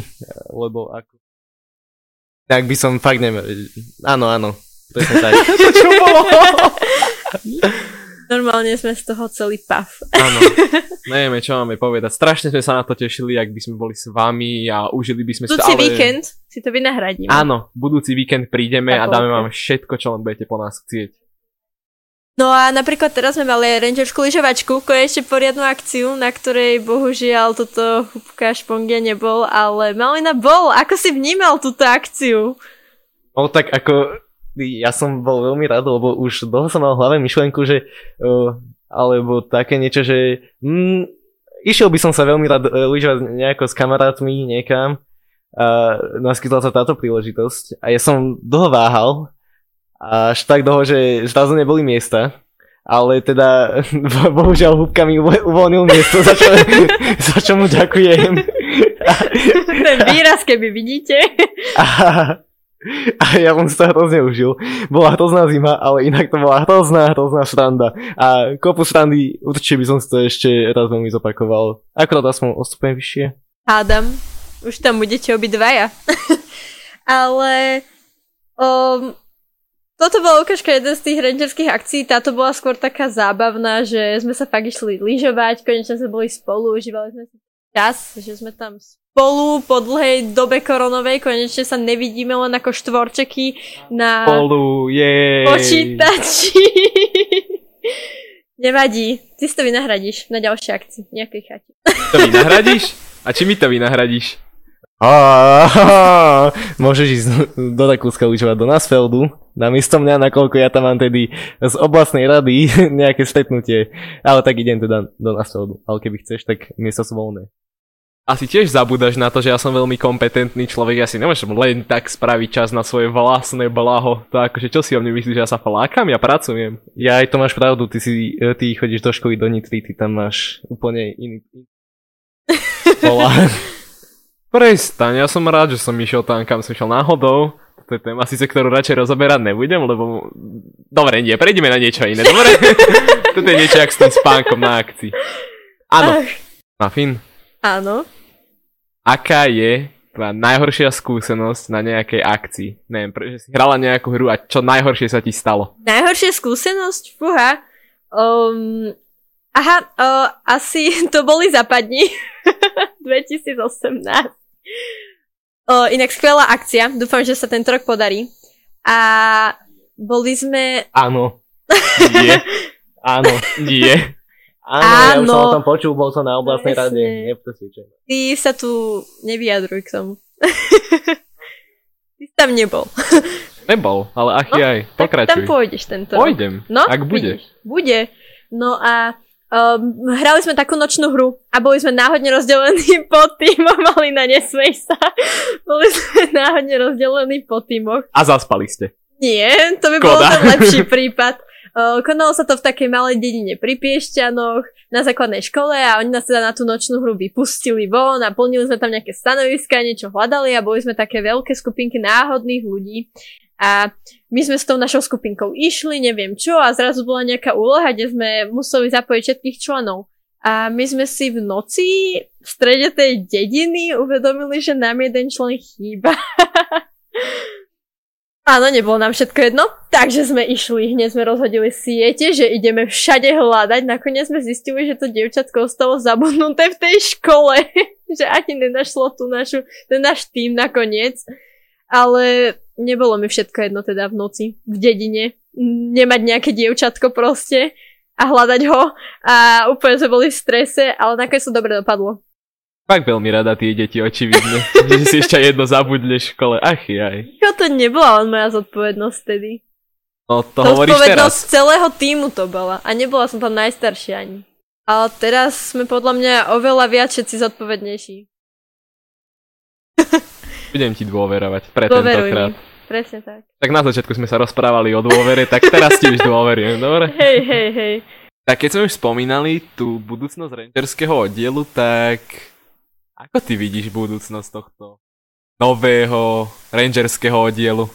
lebo ako... Tak by som fakt nemal... Áno, áno. Presne tak. Čo bolo? Normálne sme z toho celý pav. Áno. Nevieme, čo máme povedať. Strašne sme sa na to tešili, ak by sme boli s vami a užili by sme si to. Budúci ale... víkend si to vynahradíme. Áno, budúci víkend prídeme a Etapovke. dáme vám všetko, čo len budete po nás chcieť. No a napríklad teraz sme mali rangerskú lyžovačku, konečne poriadnu akciu, na ktorej bohužiaľ toto húbka špongia nebol, ale Malina bol. Ako si vnímal túto akciu? No tak ako... Ja som bol veľmi rád, lebo už dlho som mal v hlave myšlienku, že... Uh, alebo také niečo, že... Mm, išiel by som sa veľmi rád uh, lyžovať nejako s kamarátmi niekam. A naskytla sa táto príležitosť. A ja som dlho váhal. Až tak dlho, že zrazu neboli miesta. Ale teda, bohužiaľ, húbka mi uvo- uvoľnil miesto, za čo, za čo mu ďakujem. Ten výraz, keby vidíte. A, a ja som to hrozne užil. Bola hrozná zima, ale inak to bola hrozná, hrozná sranda. A kopu srandy určite by som si to ešte raz veľmi zopakoval. Akorát aspoň o stupeň vyššie. Hádam, už tam budete obidvaja. ale um, toto bola ukážka jeden z tých rangerských akcií, táto bola skôr taká zábavná, že sme sa fakt išli lyžovať, konečne sme boli spolu, užívali sme si čas, že sme tam spolu po dlhej dobe koronovej, konečne sa nevidíme len ako štvorčeky na Spolu, jej. počítači. Nevadí, ty si to vynahradíš na ďalšie akcii, nejakej chate. To vynahradíš? A či mi to vynahradíš? Á, Môžeš ísť do Rakúska lyžovať do Nasfeldu, namiesto mňa, nakoľko ja tam mám tedy z oblastnej rady nejaké stretnutie. Ale tak idem teda do Nasfeldu. Ale keby chceš, tak miesto sú voľné. Asi tiež zabúdaš na to, že ja som veľmi kompetentný človek, ja si nemôžem len tak spraviť čas na svoje vlastné blaho. To akože čo si o mne myslíš, že ja sa flákam? Ja pracujem. Ja aj to máš pravdu, ty, si, e, ty chodíš do školy do Nitry, ty tam máš úplne iný... Bola. Prestaň, ja som rád, že som išiel tam, kam som išiel náhodou. To je téma síce, ktorú radšej rozoberať nebudem, lebo... Dobre, nie, prejdeme na niečo iné, dobre? Toto je niečo jak s tým spánkom na akcii. Áno, Ach, Muffin, áno. aká je tvoja najhoršia skúsenosť na nejakej akcii? Neviem, prečo si hrala nejakú hru a čo najhoršie sa ti stalo? Najhoršia skúsenosť? Fúha. Um, aha, uh, asi to boli zapadni. 2018. Uh, inak skvelá akcia. Dúfam, že sa tento rok podarí. A boli sme... Áno, Nie, áno, nie. Áno, ja už Áno. som o tom počul, bol som na oblastnej Presne. rade, nepresvedčený. Ty sa tu nevyjadruj k tomu. Ty tam nebol. Nebol, ale achy No, aj, Tak tam pokračuj. pôjdeš tento. Pôjdem, No, ak bude. Vidíš, bude. No a um, hrali sme takú nočnú hru a boli sme náhodne rozdelení po týmoch, mali na nesmej sa. Boli sme náhodne rozdelení po týmoch. A zaspali ste. Nie, to by bol Škoda. ten lepší prípad. Konalo sa to v takej malej dedine pri Piešťanoch na základnej škole a oni nás teda na tú nočnú hru vypustili von a plnili sme tam nejaké stanoviska, niečo hľadali a boli sme také veľké skupinky náhodných ľudí. A my sme s tou našou skupinkou išli, neviem čo, a zrazu bola nejaká úloha, kde sme museli zapojiť všetkých členov. A my sme si v noci v strede tej dediny uvedomili, že nám jeden člen chýba. Áno, nebolo nám všetko jedno, takže sme išli, hneď sme rozhodili siete, že ideme všade hľadať. Nakoniec sme zistili, že to dievčatko ostalo zabudnuté v tej škole, že ani nenašlo tú našu, ten náš tým nakoniec. Ale nebolo mi všetko jedno teda v noci, v dedine. Nemať nejaké dievčatko proste a hľadať ho. A úplne sme boli v strese, ale nakoniec to dobre dopadlo. Fakt veľmi rada tie deti, očividne. že si ešte jedno zabudneš v škole. Ach jaj. Jo, to nebola len moja zodpovednosť vtedy. No to To hovoríš zodpovednosť teraz. celého týmu to bola. A nebola som tam najstaršia ani. Ale teraz sme podľa mňa oveľa viac všetci zodpovednejší. Budem ti dôverovať pre Dôveruj tentokrát. mi. Presne tak. Tak na začiatku sme sa rozprávali o dôvere, tak teraz ti už dôverujem, dobre? Hej, hej, hej. Tak keď sme už spomínali tú budúcnosť rangerského oddielu, tak ako ty vidíš budúcnosť tohto nového rangerského oddielu?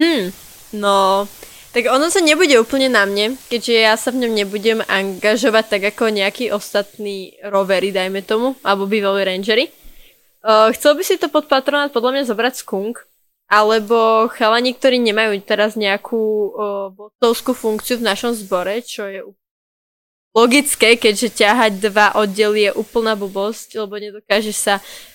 Hm, no, tak ono sa nebude úplne na mne, keďže ja sa v ňom nebudem angažovať tak ako nejakí ostatní rovery, dajme tomu, alebo bývalí rangery. Uh, chcel by si to pod patronát podľa mňa zobrať skunk, alebo chalani, ktorí nemajú teraz nejakú uh, vodcovskú funkciu v našom zbore, čo je úplne logické, keďže ťahať dva oddiely je úplná blbosť, lebo nedokážeš sa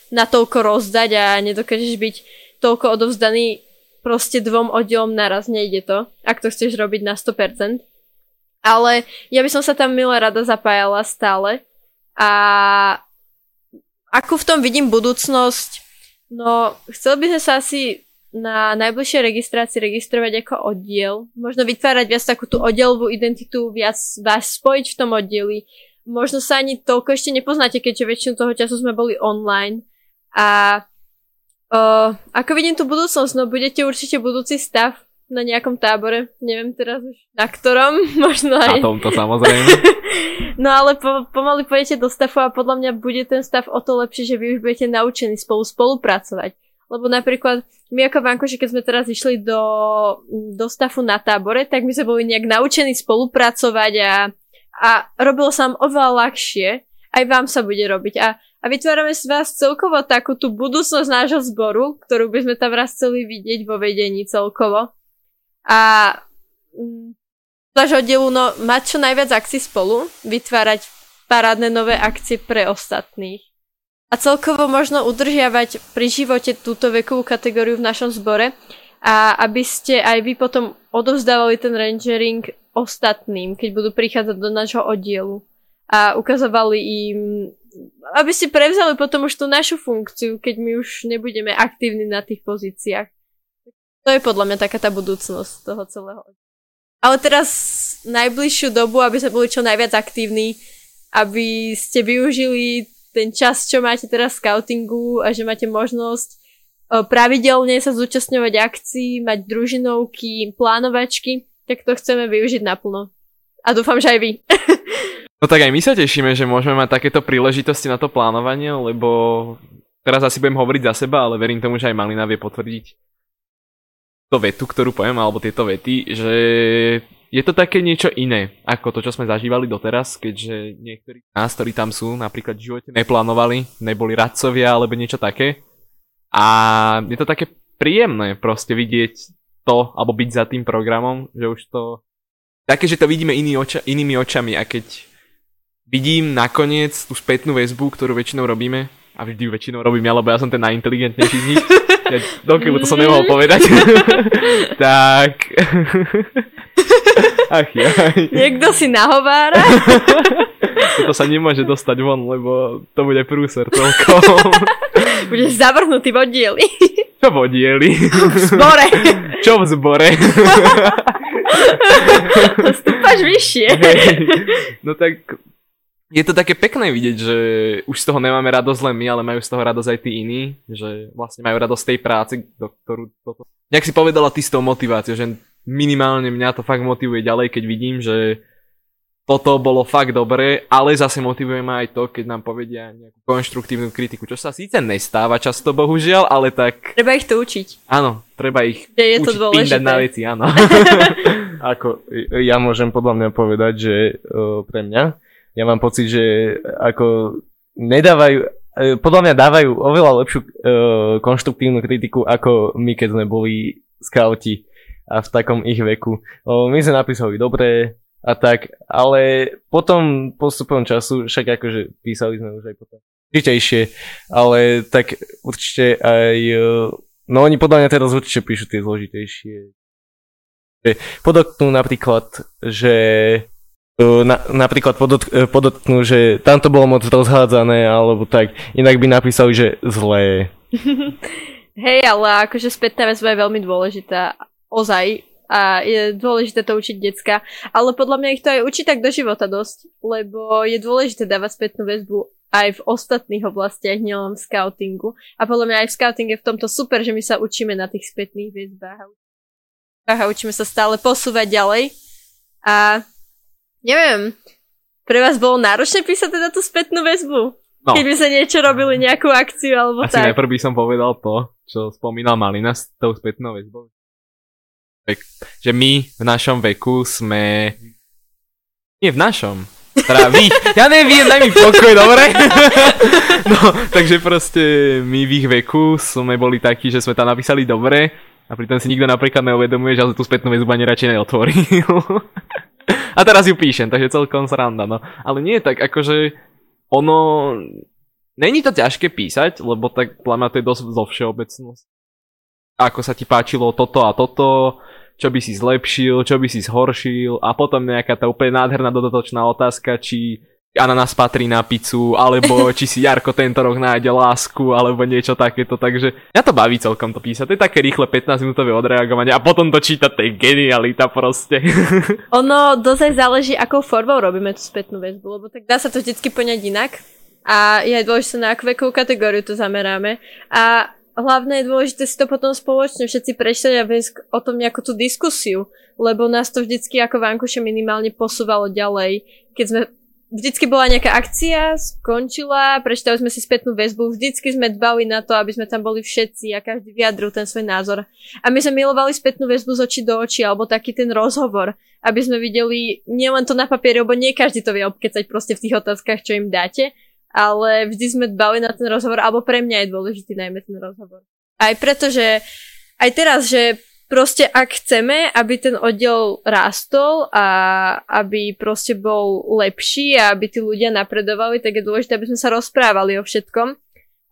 natoľko rozdať a nedokážeš byť toľko odovzdaný proste dvom oddielom naraz, nejde to, ak to chceš robiť na 100%. Ale ja by som sa tam milé rada zapájala stále a ako v tom vidím budúcnosť, no chcel by sme sa asi na najbližšej registrácii registrovať ako oddiel. Možno vytvárať viac takú tú oddielovú identitu, viac vás spojiť v tom oddieli. Možno sa ani toľko ešte nepoznáte, keďže väčšinu toho času sme boli online. A uh, ako vidím tú budúcnosť, no budete určite budúci stav na nejakom tábore. Neviem teraz už na ktorom, možno Na aj... tomto samozrejme. No ale po, pomaly pôjdete do stavu a podľa mňa bude ten stav o to lepšie, že vy už budete naučení spolu spolupracovať. Lebo napríklad my ako Vankoši, keď sme teraz išli do, do stafu na tábore, tak my sme boli nejak naučení spolupracovať a, a robilo sa nám oveľa ľahšie. Aj vám sa bude robiť. A, a vytvárame z vás celkovo takú tú budúcnosť nášho zboru, ktorú by sme tam raz chceli vidieť vo vedení celkovo. A mm, nášho dielu no, mať čo najviac akcií spolu, vytvárať parádne nové akcie pre ostatných. A celkovo možno udržiavať pri živote túto vekovú kategóriu v našom zbore a aby ste aj vy potom odovzdávali ten rangering ostatným, keď budú prichádzať do nášho oddielu a ukazovali im, aby ste prevzali potom už tú našu funkciu, keď my už nebudeme aktívni na tých pozíciách. To je podľa mňa taká tá budúcnosť toho celého. Ale teraz najbližšiu dobu, aby sme boli čo najviac aktívni, aby ste využili ten čas, čo máte teraz v scoutingu a že máte možnosť e, pravidelne sa zúčastňovať akcií, mať družinovky, plánovačky, tak to chceme využiť naplno. A dúfam, že aj vy. No tak aj my sa tešíme, že môžeme mať takéto príležitosti na to plánovanie, lebo teraz asi budem hovoriť za seba, ale verím tomu, že aj Malina vie potvrdiť to vetu, ktorú poviem, alebo tieto vety, že je to také niečo iné, ako to, čo sme zažívali doteraz, keďže niektorí z nás, ktorí tam sú, napríklad v živote neplánovali, neboli radcovia alebo niečo také. A je to také príjemné proste vidieť to, alebo byť za tým programom, že už to... Také, že to vidíme iný oča, inými očami a keď vidím nakoniec tú spätnú väzbu, ktorú väčšinou robíme, a vždy ju väčšinou robím ja, lebo ja som ten najinteligentnejší z nich. Ja, do keľu, to som nemohol povedať. tak... Ach jaj. Niekto si nahovára. Toto sa nemôže dostať von, lebo to bude prúser celkom. Budeš zavrhnutý v oddieli. Čo vodieli? V zbore. Čo v zbore? Stúpaš vyššie. no tak je to také pekné vidieť, že už z toho nemáme radosť len my, ale majú z toho radosť aj tí iní, že vlastne majú radosť tej práce, do ktorú toto... Jak si povedala ty s tou motiváciou, že minimálne mňa to fakt motivuje ďalej, keď vidím, že toto bolo fakt dobré, ale zase motivuje ma aj to, keď nám povedia nejakú konštruktívnu kritiku, čo sa síce nestáva často, bohužiaľ, ale tak Treba ich to učiť. áno, treba ich Že je to učiť pindať dôležité. na veci, áno. Ako, ja môžem podľa mňa povedať, že uh, pre mňa, ja mám pocit, že ako nedávajú, uh, podľa mňa dávajú oveľa lepšiu uh, konštruktívnu kritiku, ako my, keď sme boli skauti a v takom ich veku. Uh, my sme napísali dobre a tak, ale potom postupom času, však akože písali sme už aj potom určitejšie, ale tak určite aj, uh, no oni podľa mňa teraz určite píšu tie zložitejšie podotknú napríklad, že Na, napríklad podot, uh, podotknú, že tam to bolo moc rozhádzané, alebo tak. Inak by napísali, že zlé. Hej, ale akože spätná väzba je veľmi dôležitá. Ozaj. A je dôležité to učiť decka. Ale podľa mňa ich to aj učí tak do života dosť. Lebo je dôležité dávať spätnú väzbu aj v ostatných oblastiach, nielen v scoutingu. A podľa mňa aj v scoutingu je v tomto super, že my sa učíme na tých spätných väzbách. A učíme sa stále posúvať ďalej. A neviem, pre vás bolo náročné písať teda tú spätnú väzbu? No. Keď by sa niečo robili, nejakú akciu alebo Asi tak. najprv by som povedal to, čo spomínal Malina s tou spätnou väzbou. Že my v našom veku sme... Nie v našom. Teda vy, ja neviem, daj mi pokoj, dobre? no, takže proste my v ich veku sme boli takí, že sme tam napísali dobre a pritom si nikto napríklad neuvedomuje, že tú spätnú väzbu ani radšej neotvoril. a teraz ju píšem, takže celkom sranda, no. Ale nie tak, akože ono... Není to ťažké písať, lebo tak mňa to je dosť zo všeobecnosť. Ako sa ti páčilo toto a toto, čo by si zlepšil, čo by si zhoršil a potom nejaká tá úplne nádherná dodatočná otázka, či ananás patrí na pizzu, alebo či si Jarko tento rok nájde lásku, alebo niečo takéto, takže mňa to baví celkom to písať, to je také rýchle 15 minútové odreagovanie a potom to čítať, to je genialita proste. Ono dosť aj záleží, akou formou robíme tú spätnú väzbu, lebo tak dá sa to vždycky poňať inak. A je dôležité, na akú vekovú kategóriu to zameráme. A hlavné je dôležité si to potom spoločne všetci prečítať a viesť o tom nejakú tú diskusiu, lebo nás to vždycky ako Vankuše minimálne posúvalo ďalej. Keď sme vždycky bola nejaká akcia, skončila, prečítali sme si spätnú väzbu, vždycky sme dbali na to, aby sme tam boli všetci a každý vyjadril ten svoj názor. A my sme milovali spätnú väzbu z očí do očí, alebo taký ten rozhovor, aby sme videli nielen to na papieri, lebo nie každý to vie obkecať proste v tých otázkach, čo im dáte, ale vždy sme dbali na ten rozhovor, alebo pre mňa je dôležitý najmä ten rozhovor. Aj preto, že aj teraz, že proste ak chceme, aby ten oddiel rástol a aby proste bol lepší a aby tí ľudia napredovali, tak je dôležité, aby sme sa rozprávali o všetkom.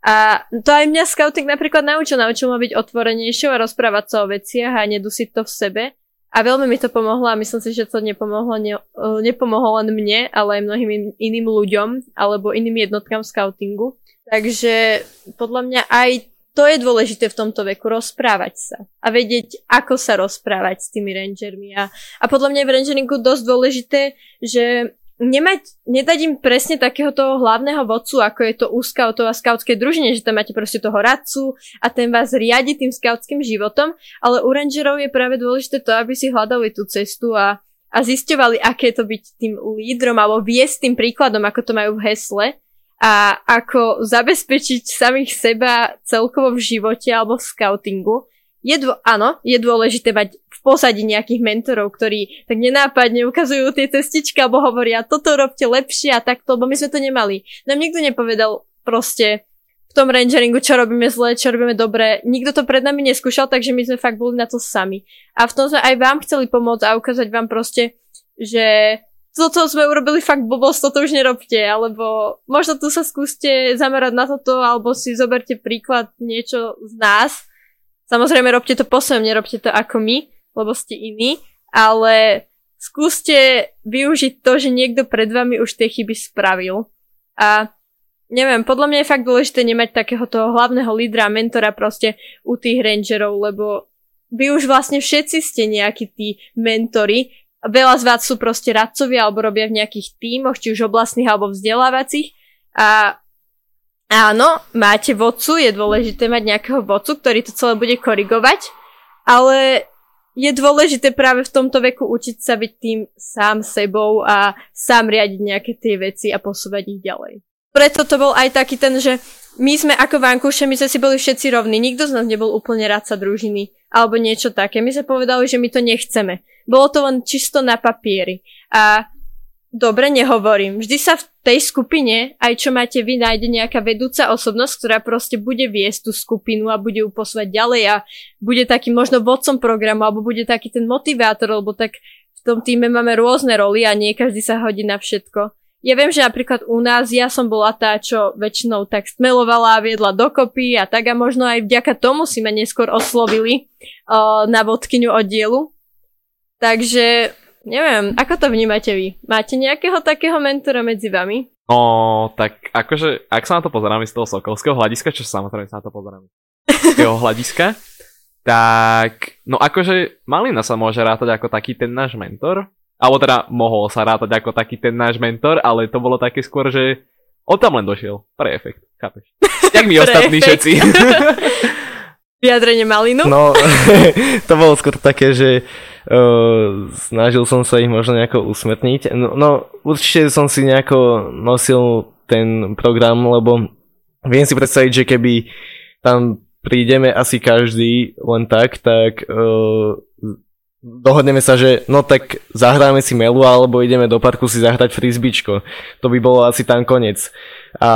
A to aj mňa scouting napríklad naučil. Naučil ma byť otvorenejšou a rozprávať sa o veciach a nedusiť to v sebe. A veľmi mi to pomohlo a myslím si, že to nepomohlo, ne, eh, nepomohlo len mne, ale aj mnohým in- iným ľuďom alebo iným jednotkám scoutingu. Takže podľa mňa aj to je dôležité v tomto veku, rozprávať sa a vedieť, ako sa rozprávať s tými rangermi. A, a podľa mňa je v rangeringu dosť dôležité, že nemať, nedať im presne takého toho hlavného vodcu, ako je to u scoutov a skautskej družine, že tam máte proste toho radcu a ten vás riadi tým skautským životom, ale u rangerov je práve dôležité to, aby si hľadali tú cestu a, a zisťovali, aké je to byť tým lídrom alebo viesť tým príkladom, ako to majú v hesle a ako zabezpečiť samých seba celkovo v živote alebo v scoutingu. Je dô, áno, je dôležité mať v pozadí nejakých mentorov, ktorí tak nenápadne ukazujú tie cestičky alebo hovoria, toto robte lepšie a takto, lebo my sme to nemali. Nám nikto nepovedal proste v tom rangeringu, čo robíme zle, čo robíme dobre. Nikto to pred nami neskúšal, takže my sme fakt boli na to sami. A v tom sme aj vám chceli pomôcť a ukázať vám proste, že toto sme urobili fakt blbosť, toto už nerobte, alebo možno tu sa skúste zamerať na toto, alebo si zoberte príklad niečo z nás. Samozrejme, robte to po svojom, nerobte to ako my, lebo ste iní, ale skúste využiť to, že niekto pred vami už tie chyby spravil. A neviem, podľa mňa je fakt dôležité nemať takého toho hlavného lídra, mentora proste u tých rangerov, lebo vy už vlastne všetci ste nejakí tí mentori, Veľa z vás sú proste radcovia alebo robia v nejakých tímoch, či už oblastných alebo vzdelávacích. A áno, máte vodcu, je dôležité mať nejakého vodcu, ktorý to celé bude korigovať, ale je dôležité práve v tomto veku učiť sa byť tým sám sebou a sám riadiť nejaké tie veci a posúvať ich ďalej. Preto to bol aj taký ten, že my sme ako vankúše, my sme si boli všetci rovní, nikto z nás nebol úplne radca družiny alebo niečo také. My sme povedali, že my to nechceme. Bolo to len čisto na papieri. A dobre, nehovorím. Vždy sa v tej skupine, aj čo máte vy, nájde nejaká vedúca osobnosť, ktorá proste bude viesť tú skupinu a bude ju posúvať ďalej a bude takým možno vodcom programu, alebo bude taký ten motivátor, lebo tak v tom týme máme rôzne roly a nie každý sa hodí na všetko. Ja viem, že napríklad u nás ja som bola tá, čo väčšinou tak stmelovala viedla dokopy a tak a možno aj vďaka tomu si ma neskôr oslovili uh, na vodkyňu oddielu. Takže neviem, ako to vnímate vy? Máte nejakého takého mentora medzi vami? No, tak akože, ak sa na to pozeráme z toho sokolského hľadiska, čo samozrejme sa na to pozeráme z toho hľadiska, tak, no akože Malina sa môže rátať ako taký ten náš mentor, alebo teda mohol sa rátať ako taký ten náš mentor, ale to bolo také skôr, že on tam len došiel pre efekt, chápeš? Jak my ostatní všetci. Vyjadrenie malinu? No, to bolo skôr také, že uh, snažil som sa ich možno nejako usmrtniť. No, no, určite som si nejako nosil ten program, lebo viem si predstaviť, že keby tam prídeme asi každý len tak, tak uh, dohodneme sa, že no tak zahráme si melu alebo ideme do parku si zahrať frisbičko. To by bolo asi tam koniec. A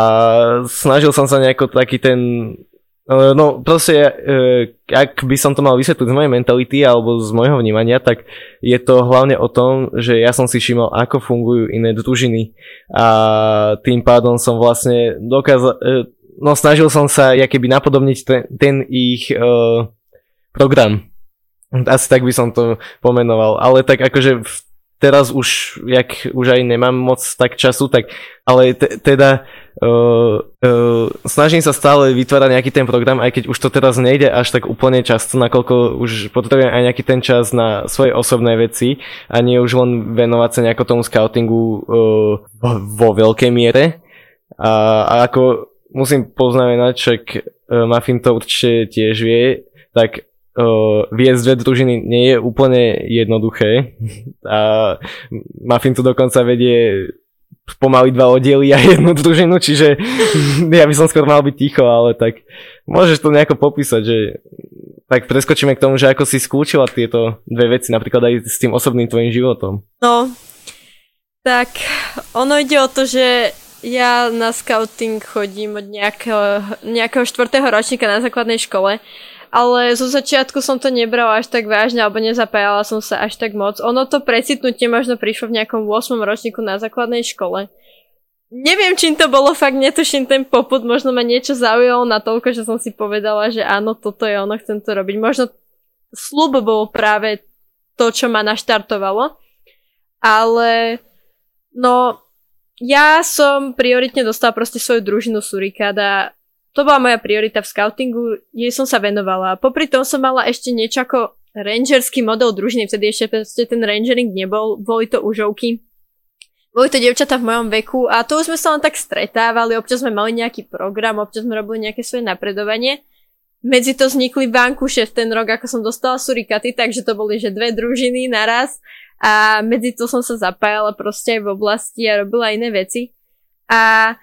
snažil som sa nejako taký ten Eh, no proste, eh, ak by som to mal vysvetliť z mojej mentality alebo z môjho vnímania, tak je to hlavne o tom, že ja som si všimol, ako fungujú iné družiny a tým pádom som vlastne dokázal, eh, no snažil som sa keby napodobniť ten, ten ich uh, program. Asi tak by som to pomenoval, ale tak akože teraz už, jak už aj nemám moc tak času, tak, ale te, teda uh, uh, snažím sa stále vytvárať nejaký ten program, aj keď už to teraz nejde až tak úplne často, nakoľko už potrebujem aj nejaký ten čas na svoje osobné veci a nie už len venovať sa nejako tomu scoutingu uh, vo veľkej miere. A, a ako musím poznamenať, však uh, Muffin to určite tiež vie, tak uh, viesť dve družiny nie je úplne jednoduché a Muffin tu dokonca vedie pomaly dva oddiely a jednu družinu, čiže ja by som skôr mal byť ticho, ale tak môžeš to nejako popísať, že tak preskočíme k tomu, že ako si skúčila tieto dve veci, napríklad aj s tým osobným tvojim životom. No, tak ono ide o to, že ja na scouting chodím od nejakého, nejakého štvrtého ročníka na základnej škole ale zo začiatku som to nebrala až tak vážne, alebo nezapájala som sa až tak moc. Ono to precitnutie možno prišlo v nejakom 8. ročníku na základnej škole. Neviem, čím to bolo, fakt netuším ten poput, možno ma niečo zaujalo na toľko, že som si povedala, že áno, toto je ono, chcem to robiť. Možno slub bol práve to, čo ma naštartovalo. Ale no, ja som prioritne dostala proste svoju družinu Surikada to bola moja priorita v scoutingu, jej som sa venovala. Popri tom som mala ešte niečo ako rangerský model družiny, vtedy ešte ten rangering nebol, boli to užovky. Boli to devčatá v mojom veku a to už sme sa len tak stretávali, občas sme mali nejaký program, občas sme robili nejaké svoje napredovanie. Medzi to vznikli bankuše v ten rok, ako som dostala surikaty, takže to boli že dve družiny naraz a medzi to som sa zapájala proste aj v oblasti a robila iné veci. A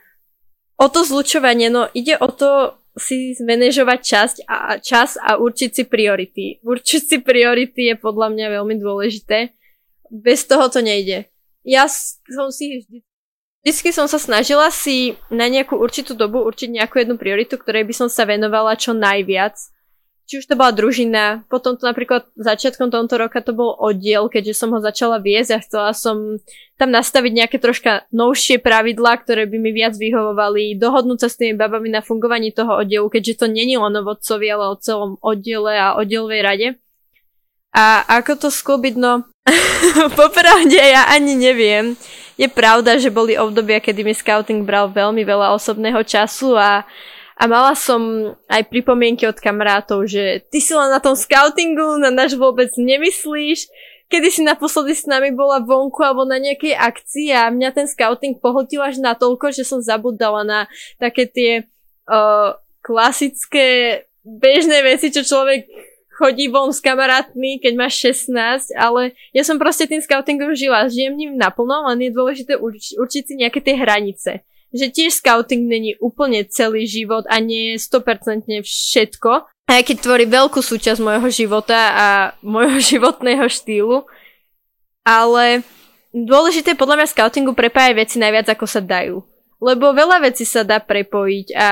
o to zlučovanie, no ide o to si zmanéžovať časť a, čas a určiť si priority. Určiť si priority je podľa mňa veľmi dôležité. Bez toho to nejde. Ja som si vždy, vždycky som sa snažila si na nejakú určitú dobu určiť nejakú jednu prioritu, ktorej by som sa venovala čo najviac či už to bola družina, potom to napríklad začiatkom tohto roka to bol oddiel, keďže som ho začala viesť a chcela som tam nastaviť nejaké troška novšie pravidlá, ktoré by mi viac vyhovovali, dohodnúť sa s tými babami na fungovaní toho oddielu, keďže to není len o vodcovi, ale o celom oddiele a oddielovej rade. A ako to sklbiť, no popravde ja ani neviem. Je pravda, že boli obdobia, kedy mi scouting bral veľmi veľa osobného času a a mala som aj pripomienky od kamarátov, že ty si len na tom scoutingu, na náš vôbec nemyslíš, kedy si naposledy s nami bola vonku alebo na nejakej akcii a mňa ten scouting pohltil až na toľko, že som zabudala na také tie uh, klasické bežné veci, čo človek chodí von s kamarátmi, keď máš 16, ale ja som proste tým scoutingom žila, žijem ním naplno, len je dôležité uč- určiť si nejaké tie hranice že tiež scouting není úplne celý život a nie je 100% všetko, aj keď tvorí veľkú súčasť môjho života a môjho životného štýlu. Ale dôležité podľa mňa scoutingu prepájať veci najviac ako sa dajú. Lebo veľa vecí sa dá prepojiť a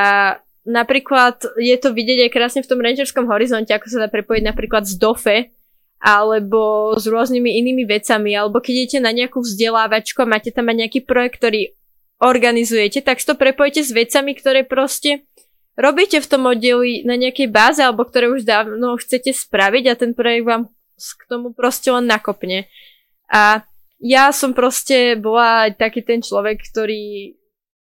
napríklad je to vidieť aj krásne v tom rangerskom horizonte, ako sa dá prepojiť napríklad z DOFE, alebo s rôznymi inými vecami, alebo keď idete na nejakú vzdelávačku a máte tam aj nejaký projekt, ktorý organizujete, tak to prepojte s vecami, ktoré proste robíte v tom oddeli na nejakej báze, alebo ktoré už dávno chcete spraviť a ten projekt vám k tomu proste len nakopne. A ja som proste bola taký ten človek, ktorý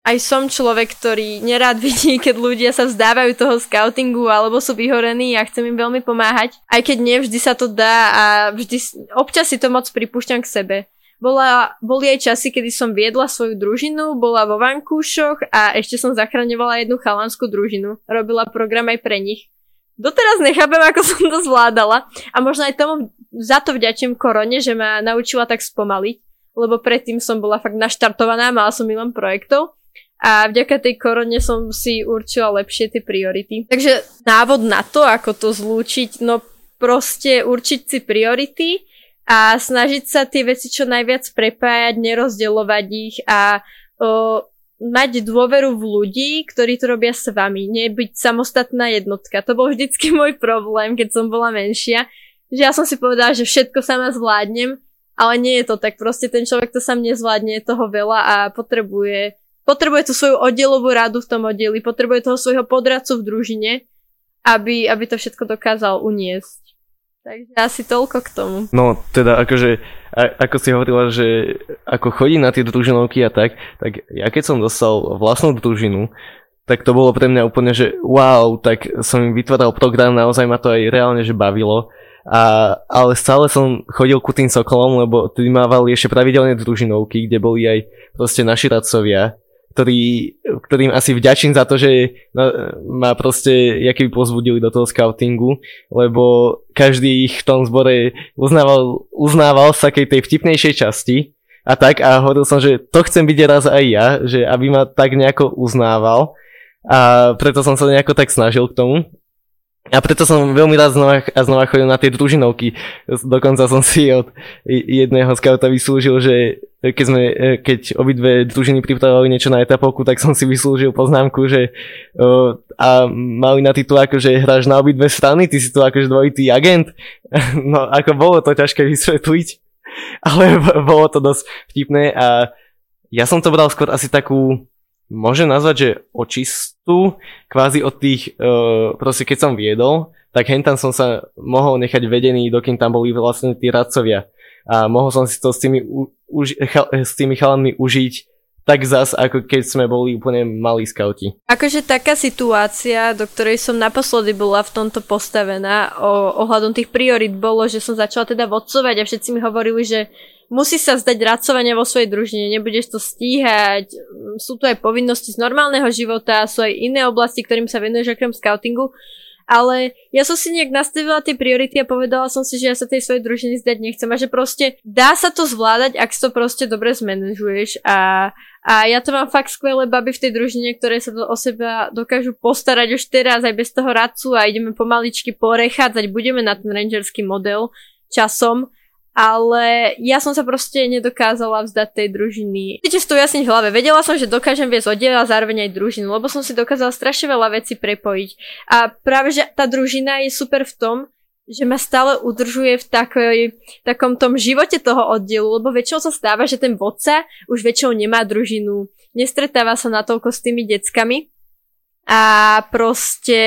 aj som človek, ktorý nerád vidí, keď ľudia sa vzdávajú toho scoutingu alebo sú vyhorení a chcem im veľmi pomáhať. Aj keď nevždy sa to dá a vždy, občas si to moc pripúšťam k sebe. Bola, boli aj časy, kedy som viedla svoju družinu, bola vo vankúšoch a ešte som zachraňovala jednu chalanskú družinu. Robila program aj pre nich. Doteraz nechápem, ako som to zvládala a možno aj tomu za to vďačím korone, že ma naučila tak spomaliť, lebo predtým som bola fakt naštartovaná, mala som milión projektov a vďaka tej korone som si určila lepšie tie priority. Takže návod na to, ako to zlúčiť, no proste určiť si priority a snažiť sa tie veci čo najviac prepájať, nerozdeľovať ich a o, mať dôveru v ľudí, ktorí to robia s vami, nebyť samostatná jednotka. To bol vždycky môj problém, keď som bola menšia, že ja som si povedala, že všetko sama zvládnem, ale nie je to tak. Proste ten človek to sám nezvládne, je toho veľa a potrebuje potrebuje tú svoju oddielovú radu v tom oddieli, potrebuje toho svojho podradcu v družine, aby, aby to všetko dokázal uniesť. Takže asi toľko k tomu. No, teda akože, a, ako si hovorila, že ako chodí na tie družinovky a tak, tak ja keď som dostal vlastnú družinu, tak to bolo pre mňa úplne, že wow, tak som im vytváral program, naozaj ma to aj reálne, že bavilo. A, ale stále som chodil ku tým sokolom, lebo tí mávali ešte pravidelné družinovky, kde boli aj proste naši radcovia ktorý, ktorým asi vďačím za to, že ma proste jaký pozbudili do toho scoutingu, lebo každý ich v tom zbore uznával, uznával sa tej vtipnejšej časti. A tak a hovoril som, že to chcem byť raz aj ja, že aby ma tak nejako uznával. A preto som sa nejako tak snažil k tomu a preto som veľmi rád znova znova chodil na tie družinovky. Dokonca som si od jedného skauta vyslúžil, že keď, sme, keď obidve družiny pripravovali niečo na etapovku, tak som si vyslúžil poznámku, že a mali na titul ako, že hráš na obidve strany, ty si tu akože dvojitý agent. No ako bolo to ťažké vysvetliť, ale bolo to dosť vtipné a ja som to bral skôr asi takú môžem nazvať, že očistú, kvázi od tých, uh, proste keď som viedol, tak hentam som sa mohol nechať vedený, dokým tam boli vlastne tí radcovia. A mohol som si to s tými, u, už, chal, s tými chalanmi užiť tak zas, ako keď sme boli úplne malí skauti. Akože taká situácia, do ktorej som naposledy bola v tomto postavená o, ohľadom tých priorit bolo, že som začala teda vodcovať a všetci mi hovorili, že musí sa zdať racovania vo svojej družine, nebudeš to stíhať, sú tu aj povinnosti z normálneho života, sú aj iné oblasti, ktorým sa venuješ okrem scoutingu, ale ja som si nejak nastavila tie priority a povedala som si, že ja sa tej svojej družiny zdať nechcem a že proste dá sa to zvládať, ak si to proste dobre zmanéžuješ. A, a ja to mám fakt skvelé baby v tej družine, ktoré sa o seba dokážu postarať už teraz aj bez toho radcu a ideme pomaličky porechádzať, budeme na ten rangerský model časom ale ja som sa proste nedokázala vzdať tej družiny. Viete, to jasne v hlave. Vedela som, že dokážem viesť oddiel a zároveň aj družinu, lebo som si dokázala strašne veľa vecí prepojiť. A práve, že tá družina je super v tom, že ma stále udržuje v takoj, takom tom živote toho oddielu, lebo väčšinou sa stáva, že ten vodca už väčšinou nemá družinu, nestretáva sa natoľko s tými deckami a proste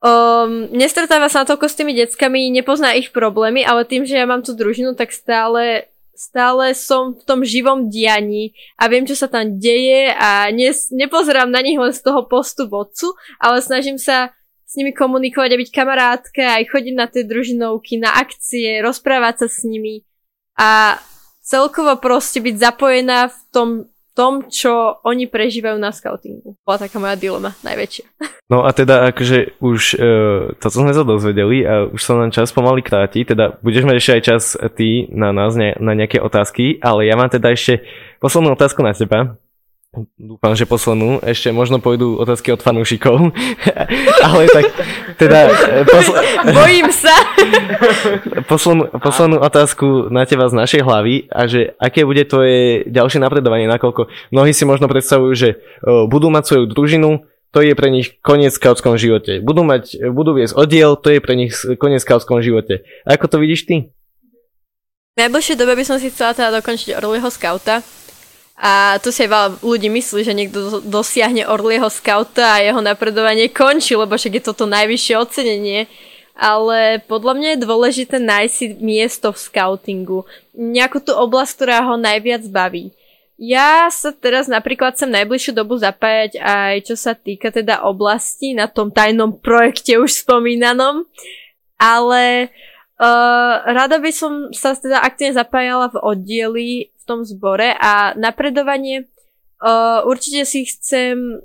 Um, nestretáva sa toľko s tými deckami, nepozná ich problémy, ale tým, že ja mám tú družinu, tak stále stále som v tom živom dianí a viem, čo sa tam deje a ne, nepozerám na nich len z toho postu vodcu, ale snažím sa s nimi komunikovať a byť kamarátka, aj chodiť na tie družinovky, na akcie, rozprávať sa s nimi a celkovo proste byť zapojená v tom tom, čo oni prežívajú na scoutingu. Bola taká moja dilema, najväčšia. No a teda akože už uh, to, sme sa dozvedeli a už sa nám čas pomaly kráti, teda budeš mať ešte aj čas ty na nás, ne, na nejaké otázky, ale ja mám teda ešte poslednú otázku na teba. Dúfam, že poslednú. Ešte možno pôjdu otázky od fanúšikov. Ale tak, teda... Eh, posl- Bojím sa. poslednú, poslednú otázku na teba z našej hlavy a že aké bude tvoje ďalšie napredovanie, nakoľko mnohí si možno predstavujú, že uh, budú mať svoju družinu, to je pre nich koniec v skautskom živote. Budú, mať, budú viesť oddiel, to je pre nich koniec v skautskom živote. Ako to vidíš ty? V najbližšej dobe by som si chcela teda dokončiť Orlieho skauta, a tu si aj veľa ľudí myslí, že niekto dosiahne Orlieho skauta a jeho napredovanie končí, lebo však je toto najvyššie ocenenie. ale podľa mňa je dôležité nájsť si miesto v scoutingu. Nejakú tú oblasť, ktorá ho najviac baví. Ja sa teraz napríklad chcem najbližšiu dobu zapájať aj čo sa týka teda oblasti na tom tajnom projekte už spomínanom, ale uh, rada by som sa teda aktívne zapájala v oddieli tom zbore a napredovanie uh, určite si chcem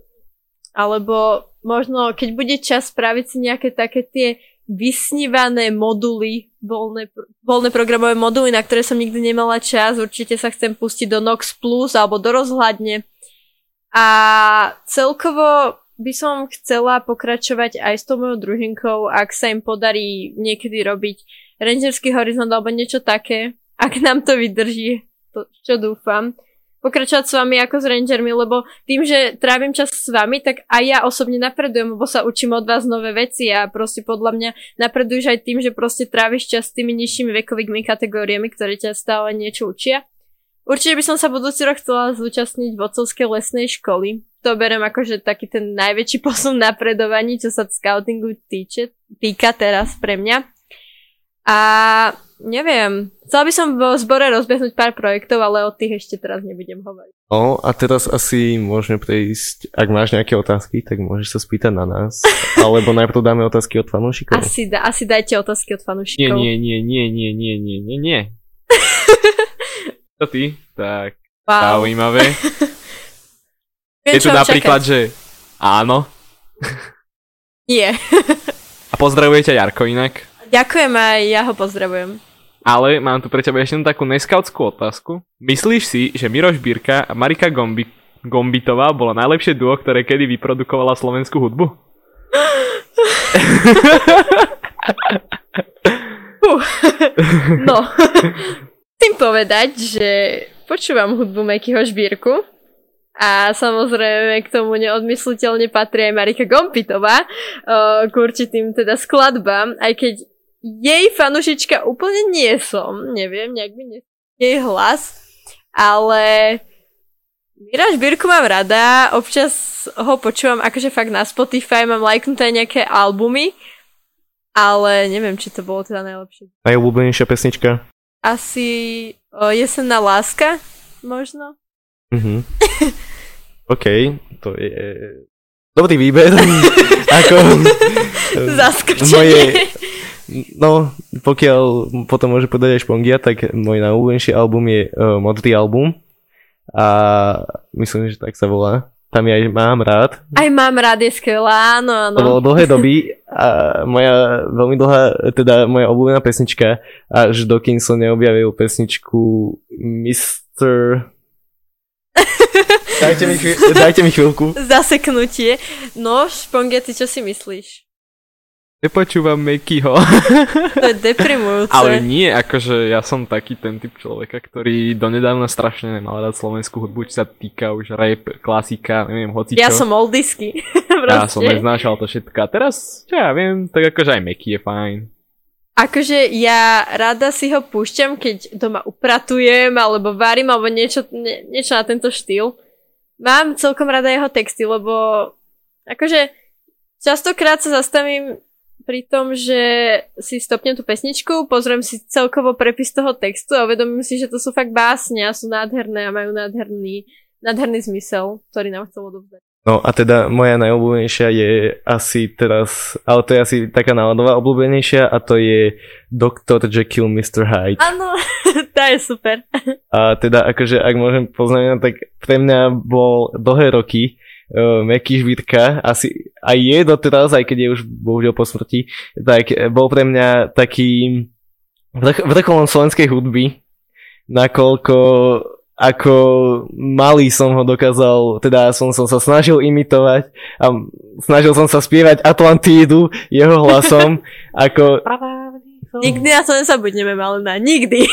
alebo možno keď bude čas spraviť si nejaké také tie vysnívané moduly, voľné, voľné programové moduly, na ktoré som nikdy nemala čas. Určite sa chcem pustiť do Nox Plus alebo do rozhľadne. A celkovo by som chcela pokračovať aj s tou mojou družinkou, ak sa im podarí niekedy robiť Rangerský horizont alebo niečo také, ak nám to vydrží, to, čo dúfam pokračovať s vami ako s rangermi, lebo tým, že trávim čas s vami, tak aj ja osobne napredujem, lebo sa učím od vás nové veci a proste podľa mňa napreduješ aj tým, že proste tráviš čas s tými nižšími vekovými kategóriami, ktoré ťa stále niečo učia. Určite by som sa budúci rok chcela zúčastniť v Ocovskej lesnej školy. To berem ako, že taký ten najväčší posun napredovaní, čo sa scoutingu týče, týka teraz pre mňa. A neviem, Chcela by som v zbore rozbehnúť pár projektov, ale o tých ešte teraz nebudem hovoriť. No a teraz asi môžeme prejsť, ak máš nejaké otázky, tak môžeš sa spýtať na nás. Alebo najprv dáme otázky od fanúšikov. Asi, da, asi dajte otázky od fanúšikov. Nie, nie, nie, nie, nie, nie, nie, nie. to ty? Tak, wow. zaujímavé. Je tu napríklad, čakať. že áno. Nie. a pozdravujete Jarko inak? Ďakujem aj ja ho pozdravujem. Ale mám tu pre teba ešte takú neskautskú otázku. Myslíš si, že Miroš Birka a Marika Gombi- Gombitová bola najlepšie duo, ktoré kedy vyprodukovala slovenskú hudbu? No. Chcem povedať, že počúvam hudbu Mekyho Žbírku a samozrejme k tomu neodmysliteľne patrí aj Marika Gompitová uh, k určitým teda skladbám, aj keď jej fanušička úplne nie som, neviem, nejak mi nie jej hlas, ale Mira Žbírku mám rada, občas ho počúvam akože fakt na Spotify, mám lajknuté nejaké albumy, ale neviem, či to bolo teda najlepšie. Najobľúbenejšia pesnička? Asi o, Jesenná láska, možno. Mhm. OK, to je dobrý výber. Ako Zaskočenie. moje, no, pokiaľ potom môže podať aj Špongia, tak môj najobľúbenejší album je uh, Modrý album a myslím, že tak sa volá. Tam ja aj mám rád. Aj mám rád, je skvelá, áno, áno. To bolo dlhé doby a moja veľmi dlhá, teda moja obľúbená pesnička, až dokým som neobjavil pesničku Mr. Dajte mi, chvíľ, dajte mi chvíľku. Zaseknutie. No, Šponge, ty čo si myslíš? Nepočúvam Mekyho. To je deprimujúce. Ale nie, akože ja som taký ten typ človeka, ktorý donedávna strašne nemal rád slovenskú hudbu, čo sa týka už rap, klasika, neviem, hocičo. Ja som oldisky. ja som neznášal to všetko. A teraz, čo ja viem, tak akože aj Meky je fajn. Akože ja rada si ho púšťam, keď doma upratujem, alebo varím, alebo niečo, nie, niečo na tento štýl. Mám celkom rada jeho texty, lebo akože častokrát sa zastavím pri tom, že si stopnem tú pesničku, pozriem si celkovo prepis toho textu a uvedomím si, že to sú fakt básne a sú nádherné a majú nádherný, nádherný zmysel, ktorý nám chcel odovzdať. No a teda moja najobľúbenejšia je asi teraz, ale to je asi taká náladová obľúbenejšia a to je Dr. Jekyll Mr. Hyde. Áno, tá je super. A teda akože ak môžem poznamenať, tak pre mňa bol dlhé roky uh, Meky Žvitka, asi aj je doteraz, aj keď je už bohužiaľ po smrti, tak bol pre mňa taký vrch- vrcholom slovenskej hudby, nakoľko ako malý som ho dokázal, teda som, som sa snažil imitovať a snažil som sa spievať Atlantídu jeho hlasom, ako... Nikdy na to nezabudneme, Malena, nikdy.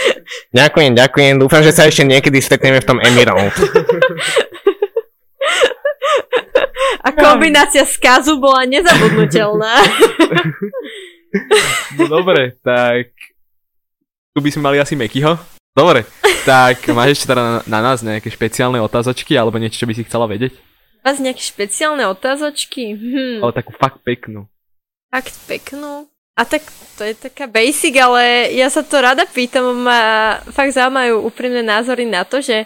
Ďakujem, ďakujem, dúfam, že sa ešte niekedy stretneme v tom Emirov. A kombinácia skazu bola nezabudnutelná. No dobre, tak tu by sme mali asi Mekyho. Dobre, tak máš ešte teda na, na nás nejaké špeciálne otázočky alebo niečo, čo by si chcela vedieť? Máš nejaké špeciálne otázočky? Hm, Ale takú fakt peknú. fakt peknú. A tak to je taká basic, ale ja sa to rada pýtam, ma fakt zaujímajú úprimné názory na to, že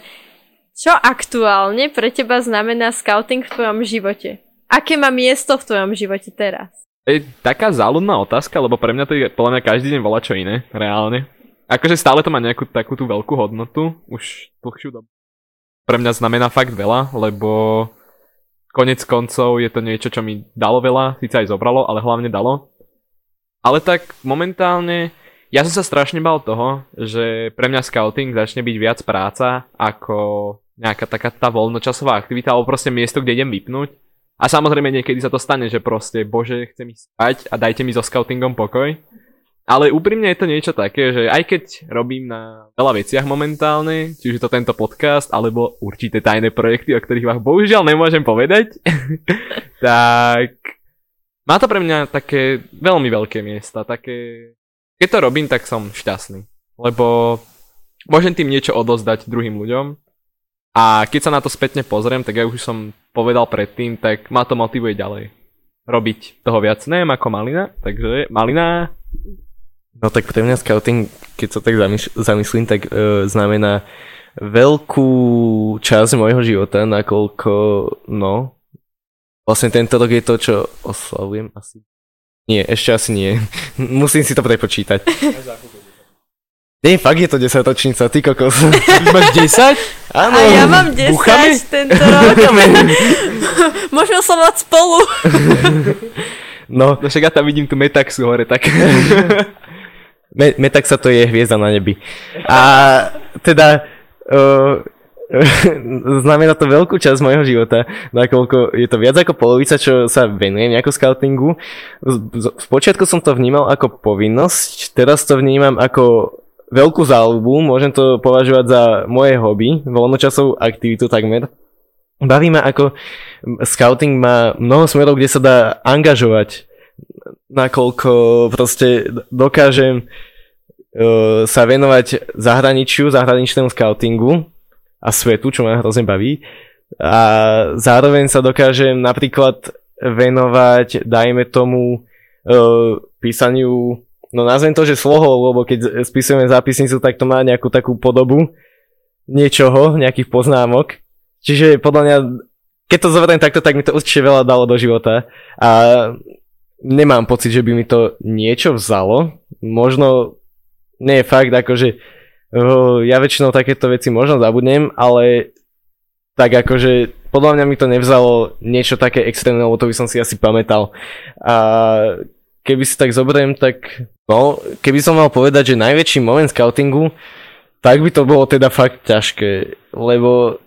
čo aktuálne pre teba znamená scouting v tvojom živote? Aké má miesto v tvojom živote teraz? Je taká záľudná otázka, lebo pre mňa to je podľa mňa každý deň volá čo iné, reálne. Akože stále to má nejakú takú tú veľkú hodnotu, už dlhšiu dobu. Pre mňa znamená fakt veľa, lebo konec koncov je to niečo, čo mi dalo veľa, síce aj zobralo, ale hlavne dalo. Ale tak momentálne, ja som sa strašne bal toho, že pre mňa scouting začne byť viac práca ako nejaká taká tá voľnočasová aktivita, alebo proste miesto, kde idem vypnúť a samozrejme niekedy sa to stane, že proste, bože, chcem ísť spať a dajte mi so scoutingom pokoj. Ale úprimne je to niečo také, že aj keď robím na veľa veciach momentálne, či už je to tento podcast, alebo určité tajné projekty, o ktorých vám bohužiaľ nemôžem povedať, tak má to pre mňa také veľmi veľké miesta. Také... Keď to robím, tak som šťastný. Lebo môžem tým niečo odozdať druhým ľuďom a keď sa na to spätne pozriem, tak ja už som povedal predtým, tak ma to motivuje ďalej. Robiť toho viac. Neviem ako Malina, takže Malina... No tak pre mňa scouting, keď sa tak zamysl- zamyslím, tak e, znamená veľkú časť môjho života, nakoľko, no, vlastne tento rok je to, čo oslavujem asi. Nie, ešte asi nie. Musím si to prepočítať. Nie, fakt je to 10 ročnica, ty kokos. Máš 10? Áno. A ja mám 10 Búchame? tento rok. Môžeme oslovať spolu. No, No však ja tam vidím tu Metaxu hore, tak... Me- Metaxa to je hviezda na nebi. A teda uh, znamená to veľkú časť môjho života, nakoľko je to viac ako polovica, čo sa venujem nejako scoutingu. Z- z- Spočiatku som to vnímal ako povinnosť, teraz to vnímam ako veľkú záľubu, môžem to považovať za moje hobby, voľnočasovú aktivitu takmer. Baví ma ako scouting má mnoho smerov, kde sa dá angažovať, nakoľko proste dokážem uh, sa venovať zahraničiu, zahraničnému scoutingu a svetu, čo ma hrozne baví. A zároveň sa dokážem napríklad venovať, dajme tomu, uh, písaniu no nazvem to, že slohov, lebo keď spisujeme zápisnicu, tak to má nejakú takú podobu niečoho, nejakých poznámok. Čiže podľa mňa, keď to zoberiem takto, tak mi to určite veľa dalo do života. A nemám pocit, že by mi to niečo vzalo. Možno, nie je fakt, akože ja väčšinou takéto veci možno zabudnem, ale tak akože podľa mňa mi to nevzalo niečo také extrémne, lebo to by som si asi pamätal. A keby si tak zoberiem, tak no, keby som mal povedať, že najväčší moment scoutingu, tak by to bolo teda fakt ťažké, lebo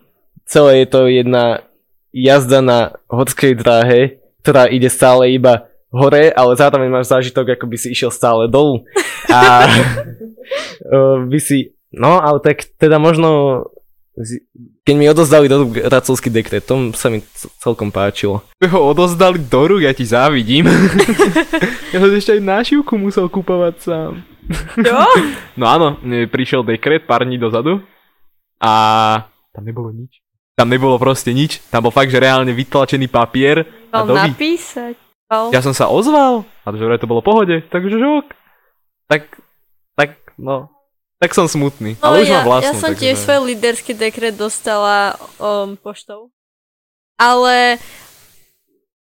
celé je to jedna jazda na horskej dráhe, ktorá ide stále iba hore, ale zároveň máš zážitok, ako by si išiel stále dolu. A by si, no ale tak teda možno keď mi odozdali do rúk racovský dekret, to sa mi celkom páčilo. Ho odozdali do rúk, ja ti závidím. ja som ešte aj nášivku musel kupovať sám. Čo? No áno, prišiel dekret pár dní dozadu a tam nebolo nič. Tam nebolo proste nič, tam bol fakt, že reálne vytlačený papier a Mal doby. napísať. Mal. Ja som sa ozval a že to bolo v pohode, takže žok. Tak, tak, no, tak som smutný, No, ale už ja, mám vlastnú. ja som takže... tiež svoj líderský dekret dostala um, poštou. Ale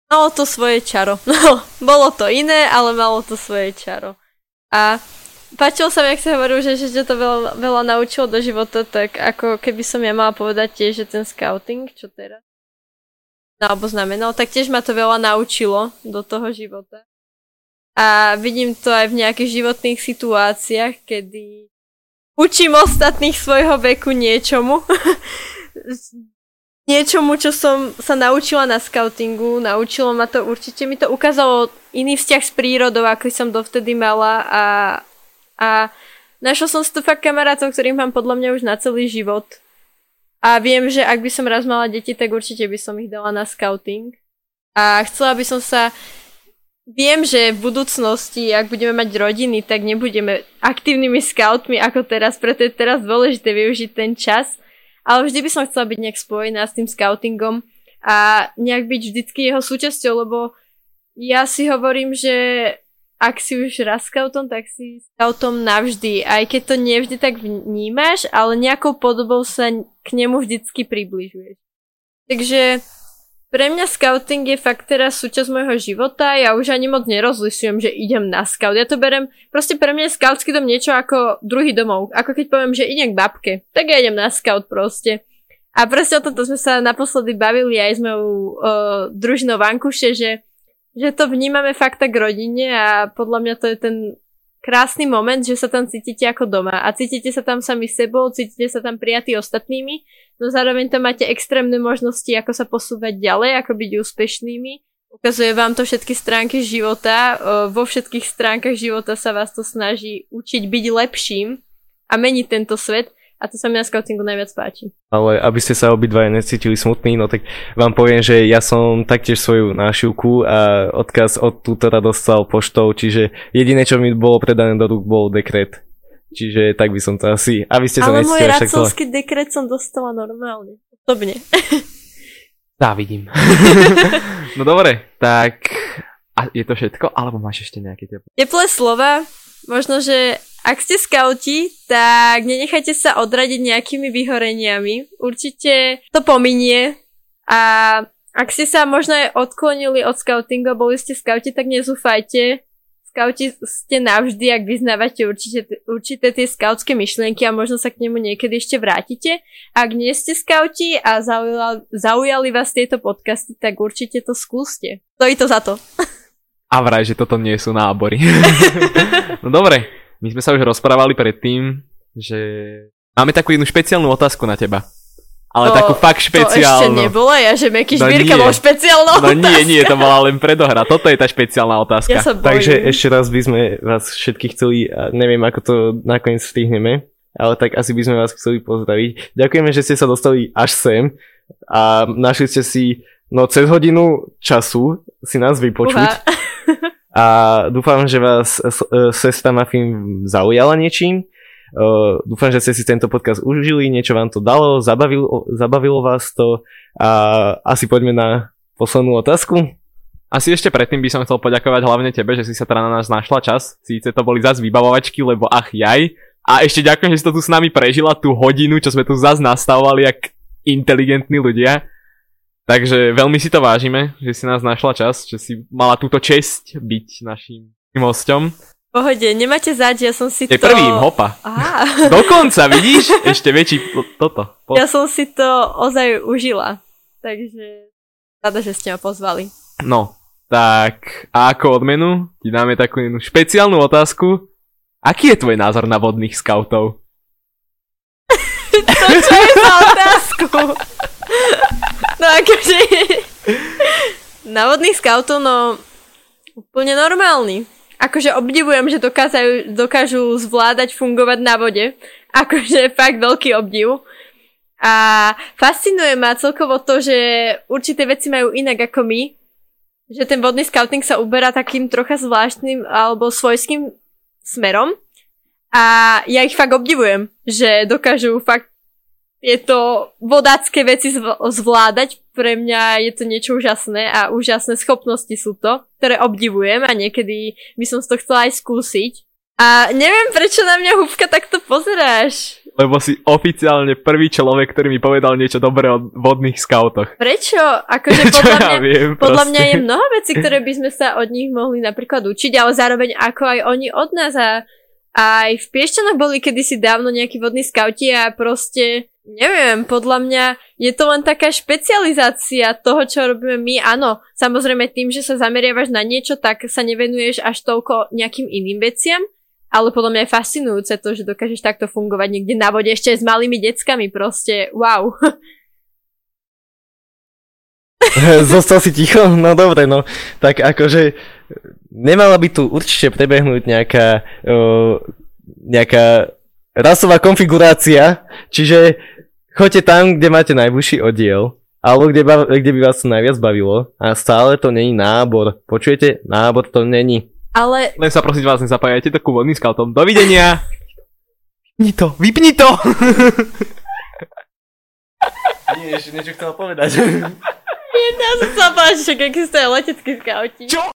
malo to svoje čaro. No, bolo to iné, ale malo to svoje čaro. A páčilo sa mi, ak si hovoril, že, že ťa to veľa, veľa naučilo do života, tak ako keby som ja mala povedať tiež, že ten scouting, čo teraz no, alebo znamenal, tak tiež ma to veľa naučilo do toho života. A vidím to aj v nejakých životných situáciách, kedy učím ostatných svojho veku niečomu. niečomu, čo som sa naučila na scoutingu. Naučilo ma to, určite mi to ukázalo iný vzťah s prírodou, aký som dovtedy mala a, a našla som si tu fakt kamarátov, ktorých mám podľa mňa už na celý život. A viem, že ak by som raz mala deti, tak určite by som ich dala na scouting. A chcela by som sa Viem, že v budúcnosti, ak budeme mať rodiny, tak nebudeme aktívnymi scoutmi ako teraz, preto je teraz dôležité využiť ten čas. Ale vždy by som chcela byť nejak spojená s tým scoutingom a nejak byť vždycky jeho súčasťou, lebo ja si hovorím, že ak si už raz scoutom, tak si scoutom navždy. Aj keď to nevždy tak vnímaš, ale nejakou podobou sa k nemu vždycky približuješ. Takže pre mňa scouting je fakt teraz súčasť môjho života. Ja už ani moc nerozlisujem, že idem na scout. Ja to berem, proste pre mňa je scoutský dom niečo ako druhý domov. Ako keď poviem, že idem k babke, tak ja idem na scout proste. A proste o tomto sme sa naposledy bavili aj s mojou uh, družinou Vankuše, že že to vnímame fakt tak rodine a podľa mňa to je ten krásny moment, že sa tam cítite ako doma a cítite sa tam sami sebou, cítite sa tam prijatí ostatnými, no zároveň tam máte extrémne možnosti, ako sa posúvať ďalej, ako byť úspešnými. Ukazuje vám to všetky stránky života, vo všetkých stránkach života sa vás to snaží učiť byť lepším a meniť tento svet a to sa mi na scoutingu najviac páči. Ale aby ste sa obidvaja necítili smutní, no tak vám poviem, že ja som taktiež svoju nášivku a odkaz od tútora dostal poštou, čiže jediné, čo mi bolo predané do rúk, bol dekret. Čiže tak by som to asi... Aby ste sa Ale môj racovský to... dekret som dostala normálne. Osobne. Dá, vidím. no dobre, tak... A je to všetko? Alebo máš ešte nejaké teplé? Teplé slova. Možno, že ak ste skauti, tak nenechajte sa odradiť nejakými vyhoreniami. Určite to pominie a ak ste sa možno aj odklonili od scoutingu a boli ste skauti, tak nezúfajte. Skauti ste navždy, ak vyznávate určite, určité tie skautské myšlienky a možno sa k nemu niekedy ešte vrátite. Ak nie ste skauti a zaujali, zaujali vás tieto podcasty, tak určite to skúste. Stojí to za to. A vraj, že toto nie sú nábory. no dobre, my sme sa už rozprávali predtým, že máme takú jednu špeciálnu otázku na teba. Ale to, takú fakt špeciálnu. To ešte nebola ja, že Meky no Šbírka bol špeciálna No nie, nie, to bola len predohra. Toto je tá špeciálna otázka. Ja sa Takže ešte raz by sme vás všetkých chceli, neviem ako to nakoniec stihneme, ale tak asi by sme vás chceli pozdraviť. Ďakujeme, že ste sa dostali až sem a našli ste si no cez hodinu času si nás vypočuť. Uha. A dúfam, že vás e, sestra Muffin zaujala niečím. Uh, dúfam, že ste si tento podcast užili, niečo vám to dalo, zabavilo, zabavilo vás to a asi poďme na poslednú otázku. Asi ešte predtým by som chcel poďakovať hlavne tebe, že si sa teda na nás našla čas. Síce to boli zase vybavovačky, lebo ach jaj. A ešte ďakujem, že si to tu s nami prežila, tú hodinu, čo sme tu zase nastavovali, jak inteligentní ľudia. Takže veľmi si to vážime, že si nás našla čas, že si mala túto česť byť našim hosťom. Pohode, nemáte zaď, ja som si je to... prvým, hopa. Aha. Dokonca, vidíš? Ešte väčší toto. Po... Ja som si to ozaj užila. Takže rada, že ste ma pozvali. No, tak a ako odmenu ti dáme takú jednu špeciálnu otázku. Aký je tvoj názor na vodných skautov? to čo je za otázku? No akože... Na vodných scoutov, no... Úplne normálny. Akože obdivujem, že dokážu, dokážu zvládať fungovať na vode. Akože fakt veľký obdiv. A fascinuje ma celkovo to, že určité veci majú inak ako my. Že ten vodný scouting sa uberá takým trocha zvláštnym alebo svojským smerom. A ja ich fakt obdivujem, že dokážu fakt tieto vodácké veci zvládať. Pre mňa je to niečo úžasné a úžasné schopnosti sú to, ktoré obdivujem a niekedy by som to chcela aj skúsiť. A neviem, prečo na mňa húbka takto pozeráš. Lebo si oficiálne prvý človek, ktorý mi povedal niečo dobré o vodných skautoch. Prečo? Akože podľa, ja mňa, viem, podľa mňa je mnoho vecí, ktoré by sme sa od nich mohli napríklad učiť, ale zároveň ako aj oni od nás. A aj v Piešťanoch boli kedysi dávno nejakí vodní skauti a proste Neviem, podľa mňa je to len taká špecializácia toho, čo robíme my. Áno, samozrejme tým, že sa zameriavaš na niečo, tak sa nevenuješ až toľko nejakým iným veciam, ale podľa mňa je fascinujúce to, že dokážeš takto fungovať niekde na vode ešte s malými deckami, proste wow. Zostal si ticho? No dobre, no. Tak akože nemala by tu určite prebehnúť nejaká, uh, nejaká rasová konfigurácia, čiže Choďte tam, kde máte najbližší oddiel, alebo kde, kde by vás to najviac bavilo a stále to není nábor. Počujete? Nábor to není. Ale... Len sa prosím vás, nezapájajte takú vodným scoutom. Dovidenia! Vypni to, vypni to! Nie, ešte niečo chcel povedať. Jedna sa páči, aký ste letecký skauti. Čo?